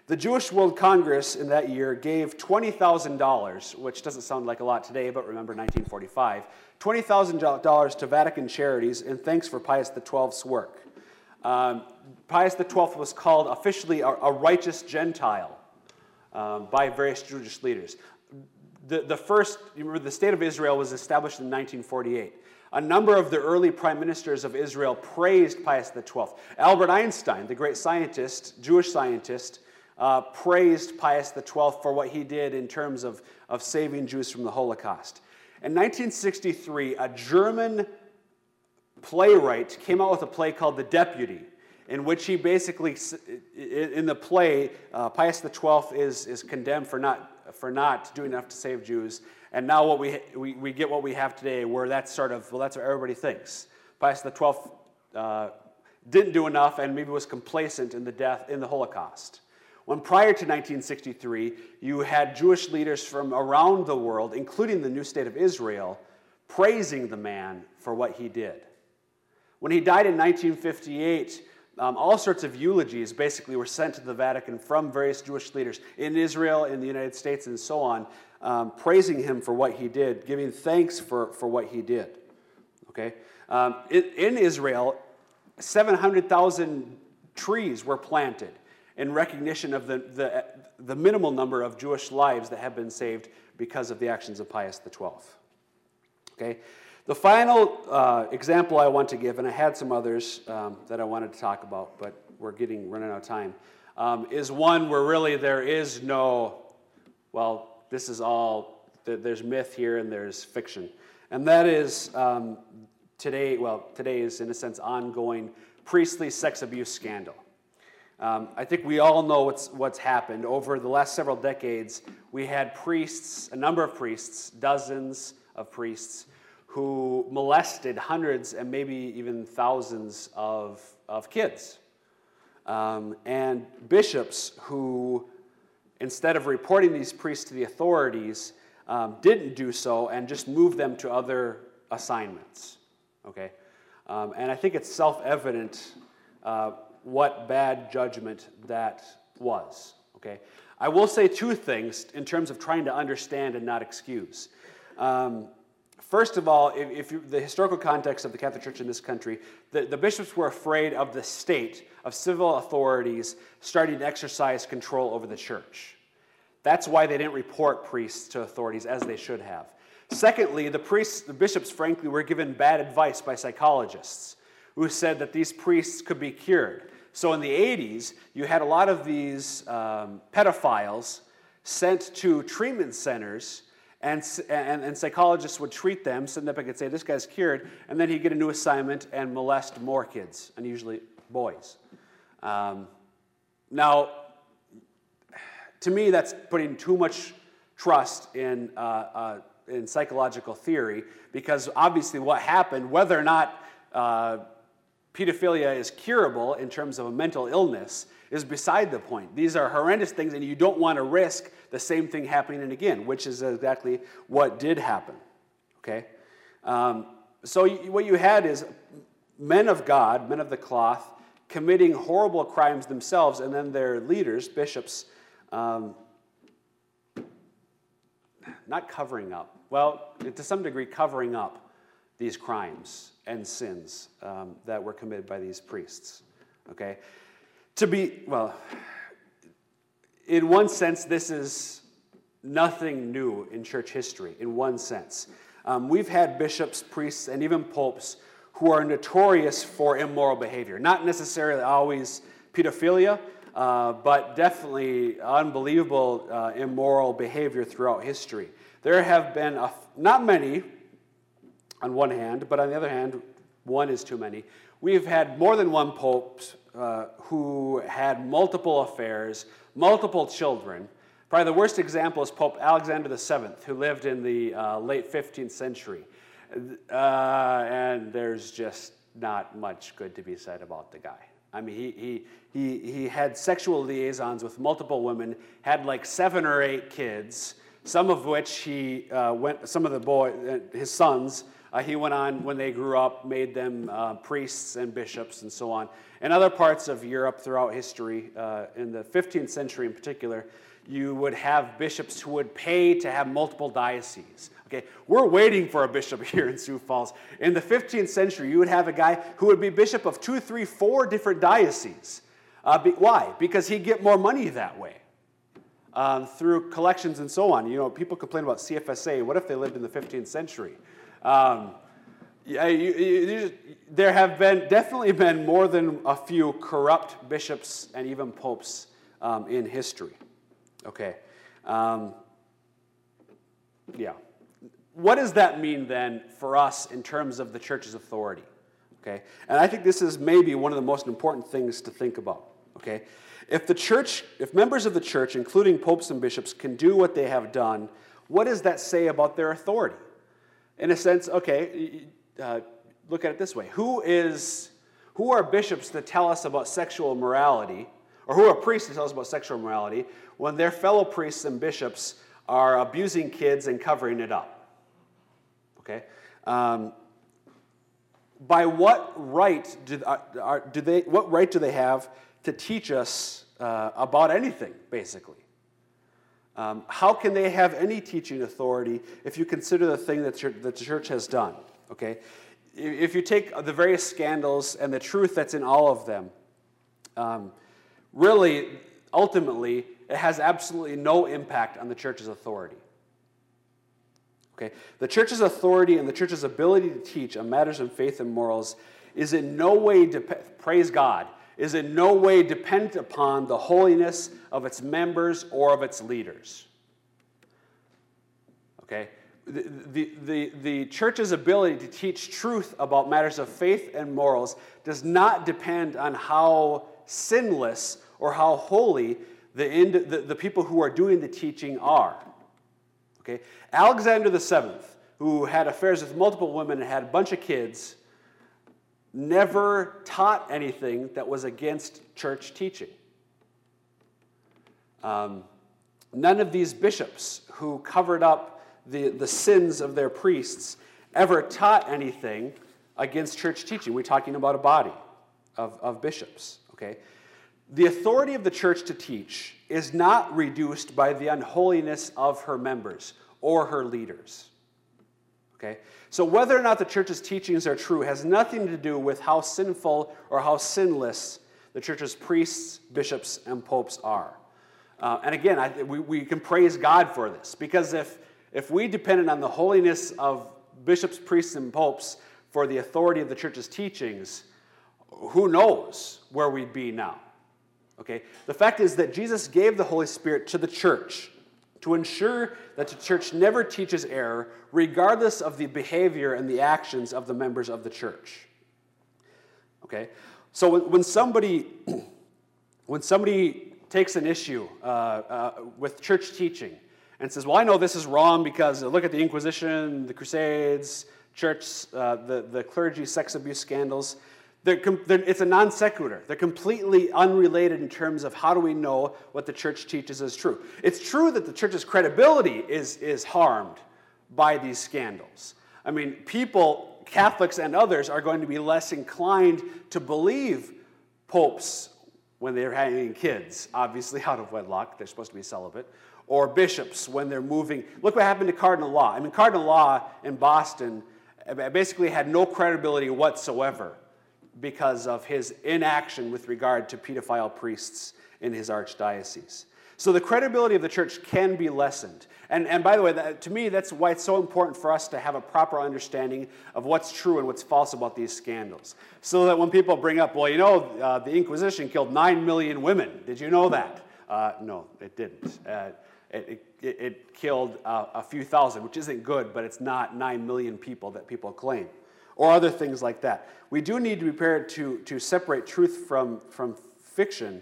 The Jewish World Congress in that year gave $20,000, which doesn't sound like a lot today, but remember 1945, $20,000 to Vatican charities in thanks for Pius XII's work. Um, Pius XII was called officially a, a righteous Gentile um, by various Jewish leaders the, the first, the state of Israel was established in 1948. A number of the early prime ministers of Israel praised Pius XII. Albert Einstein, the great scientist, Jewish scientist, uh, praised Pius XII for what he did in terms of, of saving Jews from the Holocaust. In 1963, a German playwright came out with a play called The Deputy, in which he basically, in the play, uh, Pius XII is, is condemned for not for not doing enough to save Jews. And now what we, we, we get what we have today, where that's sort of, well, that's what everybody thinks. Pius XII uh, didn't do enough and maybe was complacent in the death, in the Holocaust. When prior to 1963, you had Jewish leaders from around the world, including the new state of Israel, praising the man for what he did. When he died in 1958, um, all sorts of eulogies basically were sent to the Vatican from various Jewish leaders in Israel, in the United States, and so on, um, praising him for what he did, giving thanks for, for what he did. Okay? Um, in, in Israel, 700,000 trees were planted in recognition of the, the, the minimal number of Jewish lives that have been saved because of the actions of Pius XII. Okay? The final uh, example I want to give, and I had some others um, that I wanted to talk about, but we're getting running out of time, um, is one where really there is no, well, this is all, there's myth here and there's fiction. And that is um, today, well, today is in a sense ongoing priestly sex abuse scandal. Um, I think we all know what's, what's happened. Over the last several decades, we had priests, a number of priests, dozens of priests, who molested hundreds and maybe even thousands of, of kids. Um, and bishops who, instead of reporting these priests to the authorities, um, didn't do so and just moved them to other assignments. Okay? Um, and I think it's self evident uh, what bad judgment that was. Okay? I will say two things in terms of trying to understand and not excuse. Um, First of all, if, if you, the historical context of the Catholic Church in this country, the, the bishops were afraid of the state, of civil authorities starting to exercise control over the church. That's why they didn't report priests to authorities as they should have. Secondly, the priests, the bishops, frankly, were given bad advice by psychologists who said that these priests could be cured. So in the 80s, you had a lot of these um, pedophiles sent to treatment centers and, and, and, psychologists would treat them, send up and could say, This guy's cured. And then he'd get a new assignment and molest more kids, and usually boys. Um, now, to me, that's putting too much trust in, uh, uh, in psychological theory because obviously, what happened, whether or not uh, pedophilia is curable in terms of a mental illness, is beside the point. These are horrendous things, and you don't want to risk the same thing happening again, which is exactly what did happen. Okay? Um, so, what you had is men of God, men of the cloth, committing horrible crimes themselves, and then their leaders, bishops, um, not covering up, well, to some degree, covering up these crimes and sins um, that were committed by these priests. Okay? To be, well, in one sense, this is nothing new in church history, in one sense. Um, we've had bishops, priests, and even popes who are notorious for immoral behavior. Not necessarily always pedophilia, uh, but definitely unbelievable uh, immoral behavior throughout history. There have been, a, not many on one hand, but on the other hand, one is too many. We've had more than one pope uh, who had multiple affairs, multiple children. Probably the worst example is Pope Alexander VII, who lived in the uh, late 15th century. Uh, and there's just not much good to be said about the guy. I mean, he, he, he, he had sexual liaisons with multiple women, had like seven or eight kids, some of which he uh, went, some of the boy, uh, his sons, uh, he went on, when they grew up, made them uh, priests and bishops and so on. In other parts of Europe throughout history, uh, in the 15th century in particular, you would have bishops who would pay to have multiple dioceses. Okay, we're waiting for a bishop here in Sioux Falls. In the 15th century, you would have a guy who would be bishop of two, three, four different dioceses. Uh, be, why? Because he'd get more money that way. Um, through collections and so on. You know, people complain about CFSA. What if they lived in the 15th century? Um, you, you, there have been definitely been more than a few corrupt bishops and even popes um, in history. Okay. Um, yeah. What does that mean then for us in terms of the church's authority? Okay. And I think this is maybe one of the most important things to think about. Okay. If the church, if members of the church, including popes and bishops, can do what they have done, what does that say about their authority? in a sense, okay, uh, look at it this way. Who is, who are bishops to tell us about sexual morality, or who are priests to tell us about sexual morality, when their fellow priests and bishops are abusing kids and covering it up? Okay? Um, by what right do, uh, are, do they, what right do they have to teach us uh, about anything, basically? Um, how can they have any teaching authority if you consider the thing that, that the church has done? Okay? If you take the various scandals and the truth that's in all of them, um, really, ultimately, it has absolutely no impact on the church's authority. Okay? The church's authority and the church's ability to teach on matters of faith and morals is in no way, dep- praise God, is in no way dependent upon the holiness of its members or of its leaders. Okay? The, the, the, church's ability to teach truth about matters of faith and morals does not depend on how sinless or how holy the, ind, the, the people who are doing the teaching are. Okay? Alexander Seventh, who had affairs with multiple women and had a bunch of kids, never taught anything that was against church teaching. Um, none of these bishops who covered up the, the sins of their priests ever taught anything against church teaching. We're talking about a body of, of bishops, okay? The authority of the church to teach is not reduced by the unholiness of her members or her leaders. Okay? So, whether or not the church's teachings are true has nothing to do with how sinful or how sinless the church's priests, bishops, and popes are. Uh, and again, I, we, we can praise God for this because if, if we depended on the holiness of bishops, priests, and popes for the authority of the church's teachings, who knows where we'd be now? Okay? The fact is that Jesus gave the Holy Spirit to the church to ensure that the church never teaches error, regardless of the behavior and the actions of the members of the church. Okay? So when somebody, when somebody takes an issue uh, uh, with church teaching and says, Well, I know this is wrong because look at the Inquisition, the Crusades, church, uh, the, the clergy sex abuse scandals. They're, they're, it's a non sequitur. They're completely unrelated in terms of how do we know what the church teaches is true. It's true that the church's credibility is, is harmed by these scandals. I mean, people, Catholics and others, are going to be less inclined to believe popes when they're having kids, obviously out of wedlock, they're supposed to be celibate, or bishops when they're moving. Look what happened to Cardinal Law. I mean, Cardinal Law in Boston basically had no credibility whatsoever because of his inaction with regard to pedophile priests in his archdiocese. So the credibility of the church can be lessened. And, and by the way, that, to me, that's why it's so important for us to have a proper understanding of what's true and what's false about these scandals. So that when people bring up, well, you know, uh, the Inquisition killed 9 million women. Did you know that? Uh, no, it didn't. Uh, it, it, it, killed uh, a few thousand, which isn't good, but it's not 9 million people that people claim or other things like that. We do need to be prepared to, to separate truth from, from fiction.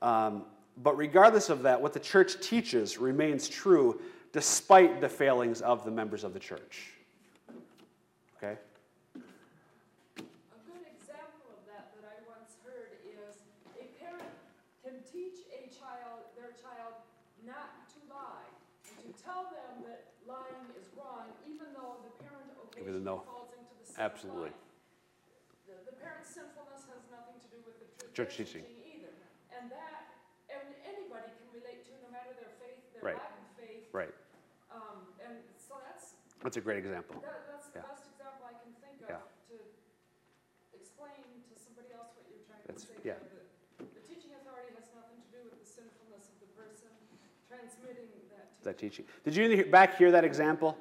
Um, but regardless of that, what the church teaches remains true despite the failings of the members of the church. Okay? Not tell them that lying is wrong, even though the parent occasionally falls Absolutely. The, the parent's sinfulness has nothing to do with the church, church teaching. either. And that, and anybody can relate to, no matter their faith, their right. lack of faith. Right. Um, and so that's. That's a great example. That, that's the yeah. best example I can think of yeah. to explain to somebody else what you're trying that's, to say. Yeah. The, the teaching authority has nothing to do with the sinfulness of the person transmitting that teaching. Did you back hear that example?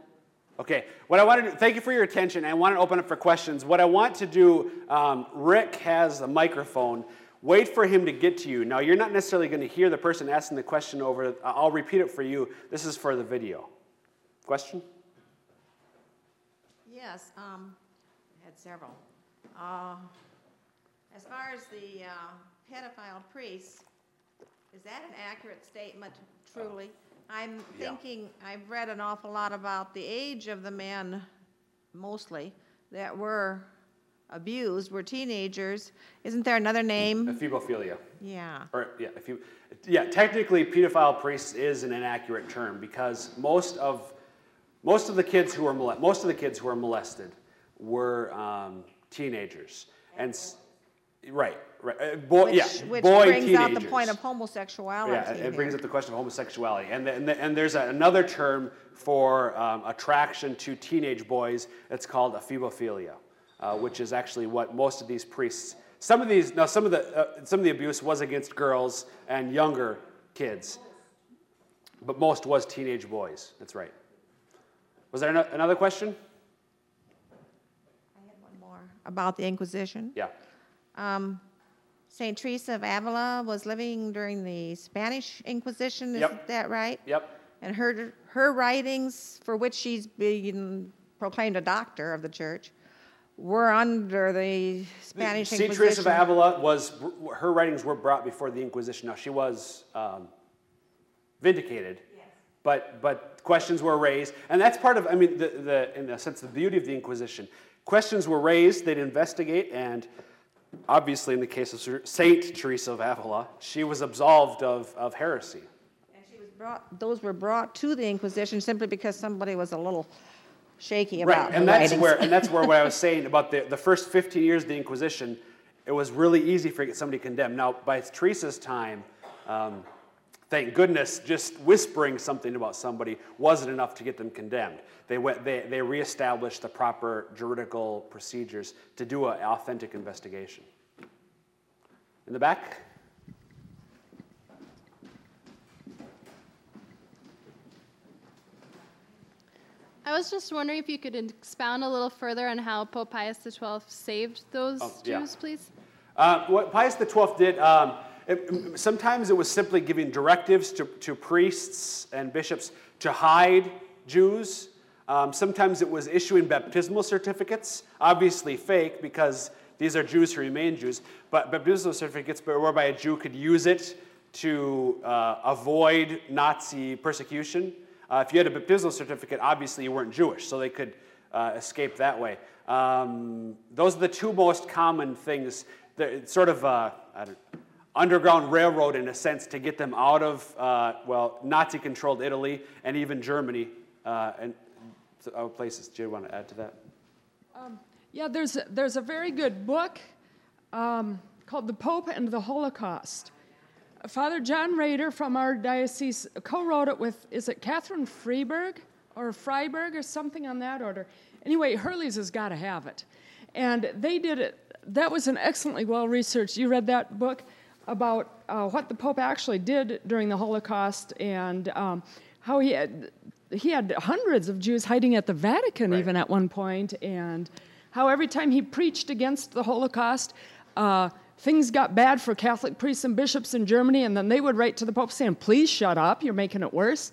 Okay, what I want to do, thank you for your attention. I want to open up for questions. What I want to do, um, Rick has a microphone. Wait for him to get to you. Now, you're not necessarily going to hear the person asking the question over. I'll repeat it for you. This is for the video. Question? Yes, um, I had several. Uh, as far as the uh, pedophile priests, is that an accurate statement, truly? I'm Yeah. thinking, I've read an awful lot about the age of the men, mostly, that were abused, were teenagers. Isn't there another name? Ephebophilia. Yeah. Or, yeah, if you, yeah, technically, pedophile priests is an inaccurate term because most of, most of the kids who were molested, most of the kids who were molested were um, teenagers. And, right, right. Uh, boy, Which, yeah, which boy brings teenagers. out the point of homosexuality. Yeah, it brings up the question of homosexuality. And, the, and, the, and there's a, another term for um, attraction to teenage boys. It's called ephebophilia, uh, which is actually what most of these priests. Some of these, now some of the uh, some of the abuse was against girls and younger kids, but most was teenage boys. That's right. Was there ano- another question? I had one more about the Inquisition. Yeah. Um, Saint Teresa of Avila was living during the Spanish Inquisition. Is Yep. that right? Yep. And her her writings, for which she's been proclaimed a doctor of the church, were under the Spanish Saint Inquisition. St. Teresa of Avila was her writings were brought before the Inquisition. Now she was um, vindicated, but but questions were raised, and that's part of I mean the, the in a sense the beauty of the Inquisition. Questions were raised, they'd investigate, and obviously in the case of Saint Teresa of Avila, she was absolved of, of heresy. And she was brought, those were brought to the Inquisition simply because somebody was a little shaky about Right, and that's writings. where and that's where what I was saying about the, the first 15 years of the Inquisition, it was really easy for get somebody condemned. Now, by Teresa's time, um, thank goodness, just whispering something about somebody wasn't enough to get them condemned. They went, they, they reestablished the proper juridical procedures to do an authentic investigation. In the back. I was just wondering if you could expound a little further on how Pope Pius XII saved those Oh, yeah. Jews, please. Uh, what Pius XII did, um, it, sometimes it was simply giving directives to, to priests and bishops to hide Jews. Um, sometimes it was issuing baptismal certificates, obviously fake because these are Jews who remain Jews, but baptismal certificates whereby a Jew could use it to uh, avoid Nazi persecution. Uh, if you had a baptismal certificate, obviously you weren't Jewish, so they could uh, escape that way. Um, those are the two most common things. that- sort of uh, I don't, underground railroad in a sense to get them out of uh, well Nazi-controlled Italy and even Germany uh, and other places. Do you want to add to that? Yeah, there's, a- there's a very good book um, called The Pope and the Holocaust. Father John Rader from our diocese co wrote it with, is it Catherine Freeberg or Freiberg or something on that order? Anyway, Hurley's has got to have it. And they did it, that was an excellently well researched. You read that book about uh, what the Pope actually did during the Holocaust and um, how he had, he had hundreds of Jews hiding at the Vatican Right. even at one point, and how every time he preached against the Holocaust, uh, things got bad for Catholic priests and bishops in Germany, and then they would write to the Pope saying, "Please shut up, you're making it worse."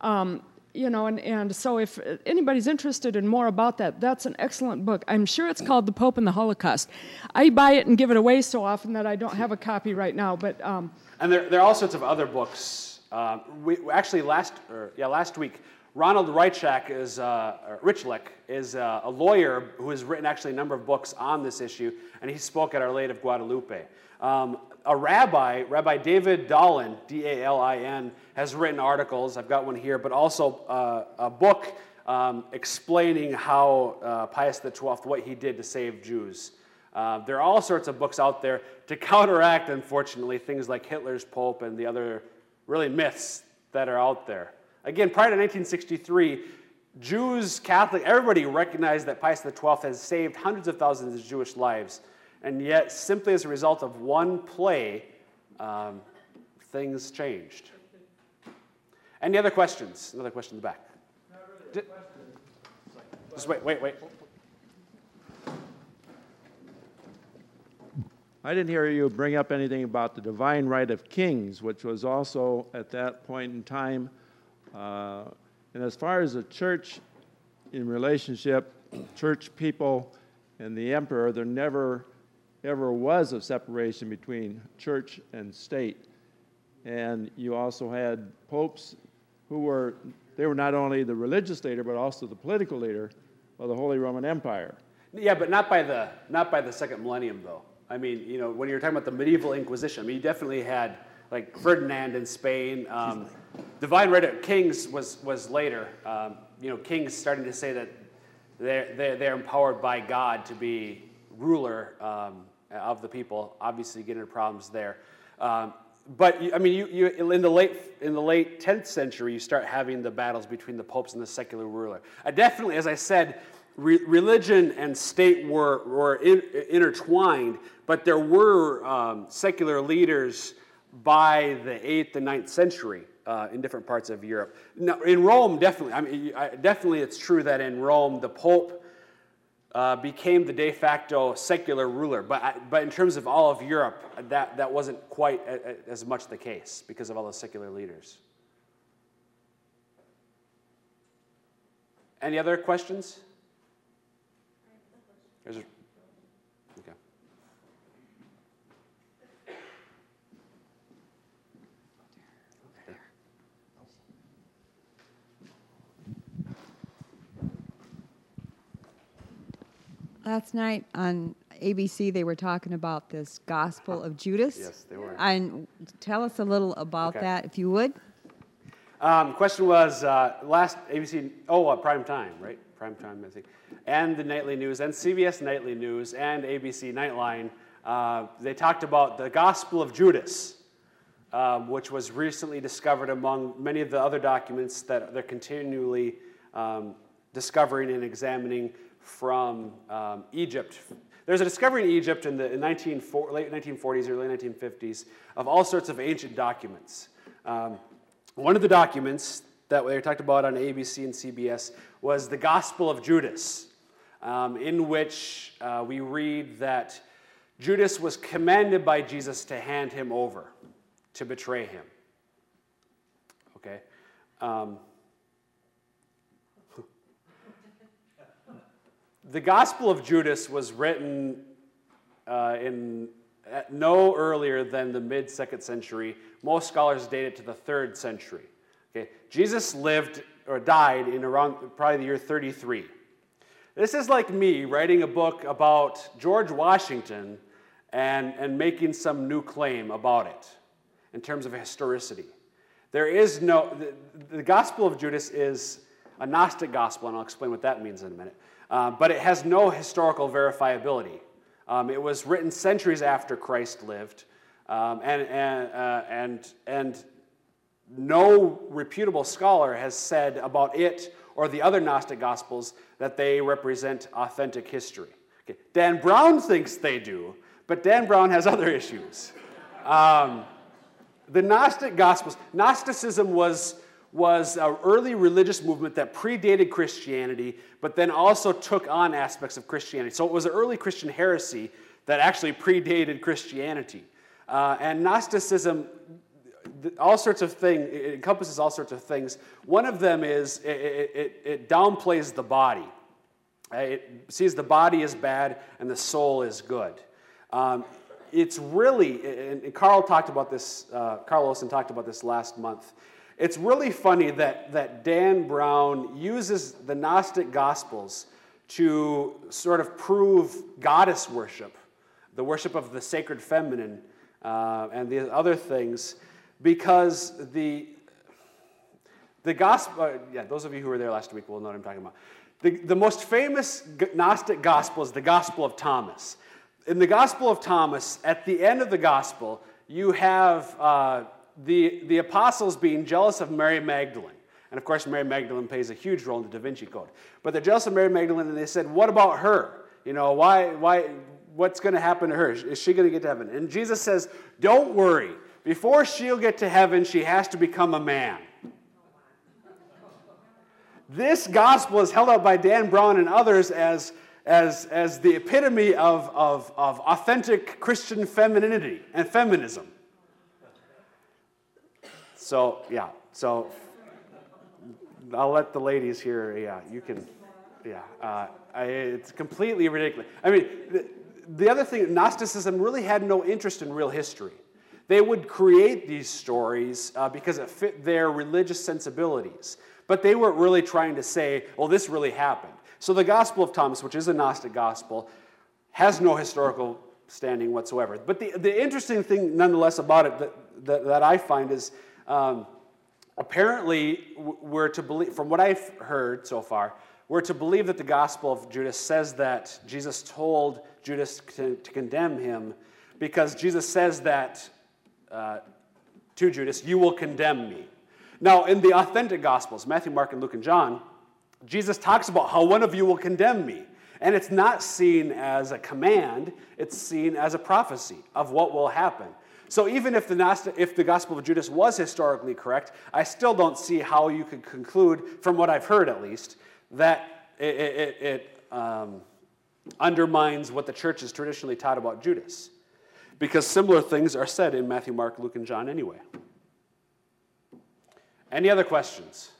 Um, you know, and, and so if anybody's interested in more about that, that's an excellent book. I'm sure it's called The Pope and the Holocaust. I buy it and give it away so often that I don't have a copy right now, but um, And there, there are all sorts of other books. Um, we, actually, last, or, yeah, last week, Ronald Reichak is, uh, Rychlak is uh, a lawyer who has written actually a number of books on this issue, and he spoke at Our Lady of Guadalupe. Um, a rabbi, Rabbi David Dalin, D-A-L-I-N, has written articles. I've got one here, but also uh, a book um, explaining how uh, Pius XII, what he did to save Jews. Uh, there are all sorts of books out there to counteract, unfortunately, things like Hitler's Pope and the other really myths that are out there. Again, prior to 1963, Jews, Catholic, everybody recognized that Pius XII has saved hundreds of thousands of Jewish lives. And yet, simply as a result of one play, um, things changed. Any other questions? Another question in the back. Di- Just wait, wait, wait. I didn't hear you bring up anything about the divine right of kings, which was also at that point in time. Uh, and as far as the church in relationship, church people and the emperor, there never ever was a separation between church and state. And you also had popes who were, they were not only the religious leader, but also the political leader of the Holy Roman Empire. Yeah, but not by the not by the second millennium, though. I mean, you know, when you're talking about the medieval Inquisition, I mean, you definitely had like Ferdinand in Spain. Um, Divine right of kings was was later. Um, you know, kings starting to say that they're they're, they're empowered by God to be ruler um, of the people. Obviously, getting into problems there. Um, but I mean, you, you in the late in the late 10th century, you start having the battles between the popes and the secular ruler. I definitely, as I said, re- religion and state were were in, intertwined, but there were um, secular leaders by the 8th and 9th century. uh, in different parts of Europe. No, in Rome, definitely. I mean, I, definitely, it's true that in Rome, the Pope uh, became the de facto secular ruler. But, but in terms of all of Europe, that, that wasn't quite a, a, as much the case because of all the secular leaders. Any other questions? There's a, okay. Last night on ABC, they were talking about this Gospel of Judas. Yes, they were. And tell us a little about Okay. that, if you would. Um, question was uh, last ABC, oh, uh, prime time, right? Prime time, I think. And the nightly news, and CBS Nightly News, and ABC Nightline. Uh, they talked about the Gospel of Judas, um, which was recently discovered among many of the other documents that they're continually um, discovering and examining from um, Egypt. There's a discovery in Egypt in the in 19, late 1940s, early 1950s of all sorts of ancient documents. Um, one of the documents that they talked about on ABC and CBS was the Gospel of Judas, um, in which uh, we read that Judas was commanded by Jesus to hand him over, to betray him. Okay? Um, the Gospel of Judas was written uh, in no earlier than the mid second century. Most scholars date it to the third century. Okay, Jesus lived or died in around probably the year 33. This is like me writing a book about George Washington and, and making some new claim about it in terms of historicity. There is no, the, the Gospel of Judas is a Gnostic gospel, and I'll explain what that means in a minute. Uh, but it has no historical verifiability. Um, it was written centuries after Christ lived, um, and, and, uh, and, and no reputable scholar has said about it or the other Gnostic Gospels that they represent authentic history. Okay. Dan Brown thinks they do, but Dan Brown has other issues. Um, the Gnostic Gospels, Gnosticism was, was an early religious movement that predated Christianity, but then also took on aspects of Christianity. So it was an early Christian heresy that actually predated Christianity. Uh, and Gnosticism, all sorts of things, it encompasses all sorts of things. One of them is it, it, it downplays the body. Uh, It sees the body as bad and the soul is good. Um, it's really, and Carl talked about this, uh, Carl Olson talked about this last month. It's really funny that, that Dan Brown uses the Gnostic Gospels to sort of prove goddess worship, the worship of the sacred feminine, uh, and the other things, because the, the gospel, uh, yeah, those of you who were there last week will know what I'm talking about. The, the most famous Gnostic gospel is the Gospel of Thomas. In the Gospel of Thomas, at the end of the gospel, you have uh, the, the apostles being jealous of Mary Magdalene. And of course, Mary Magdalene plays a huge role in the Da Vinci Code. But they're jealous of Mary Magdalene, and they said, What about her? You know, why, why, what's going to happen to her? Is she going to get to heaven? And Jesus says, Don't worry. Before she'll get to heaven, she has to become a man. This gospel is held up by Dan Brown and others as, as, as the epitome of, of, of authentic Christian femininity and feminism. So, yeah, so I'll let the ladies here, yeah, you can, yeah. Uh, I, it's completely ridiculous. I mean, the, the other thing, Gnosticism really had no interest in real history. They would create these stories uh, because it fit their religious sensibilities. But they weren't really trying to say, well, this really happened. So the Gospel of Thomas, which is a Gnostic gospel, has no historical standing whatsoever. But the, the interesting thing, nonetheless, about it that, that, that I find is um, apparently we're to believe, from what I've heard so far, we're to believe that the Gospel of Judas says that Jesus told Judas to, to condemn him because Jesus says that uh, to Judas, You will condemn me. Now, in the authentic Gospels, Matthew, Mark, and Luke, and John, Jesus talks about how one of you will condemn me. And it's not seen as a command, it's seen as a prophecy of what will happen. So even if the, Gnostic, if the Gospel of Judas was historically correct, I still don't see how you could conclude, from what I've heard at least, that it, it, it um, undermines what the church has traditionally taught about Judas. Because similar things are said in Matthew, Mark, Luke, and John anyway. Any other questions?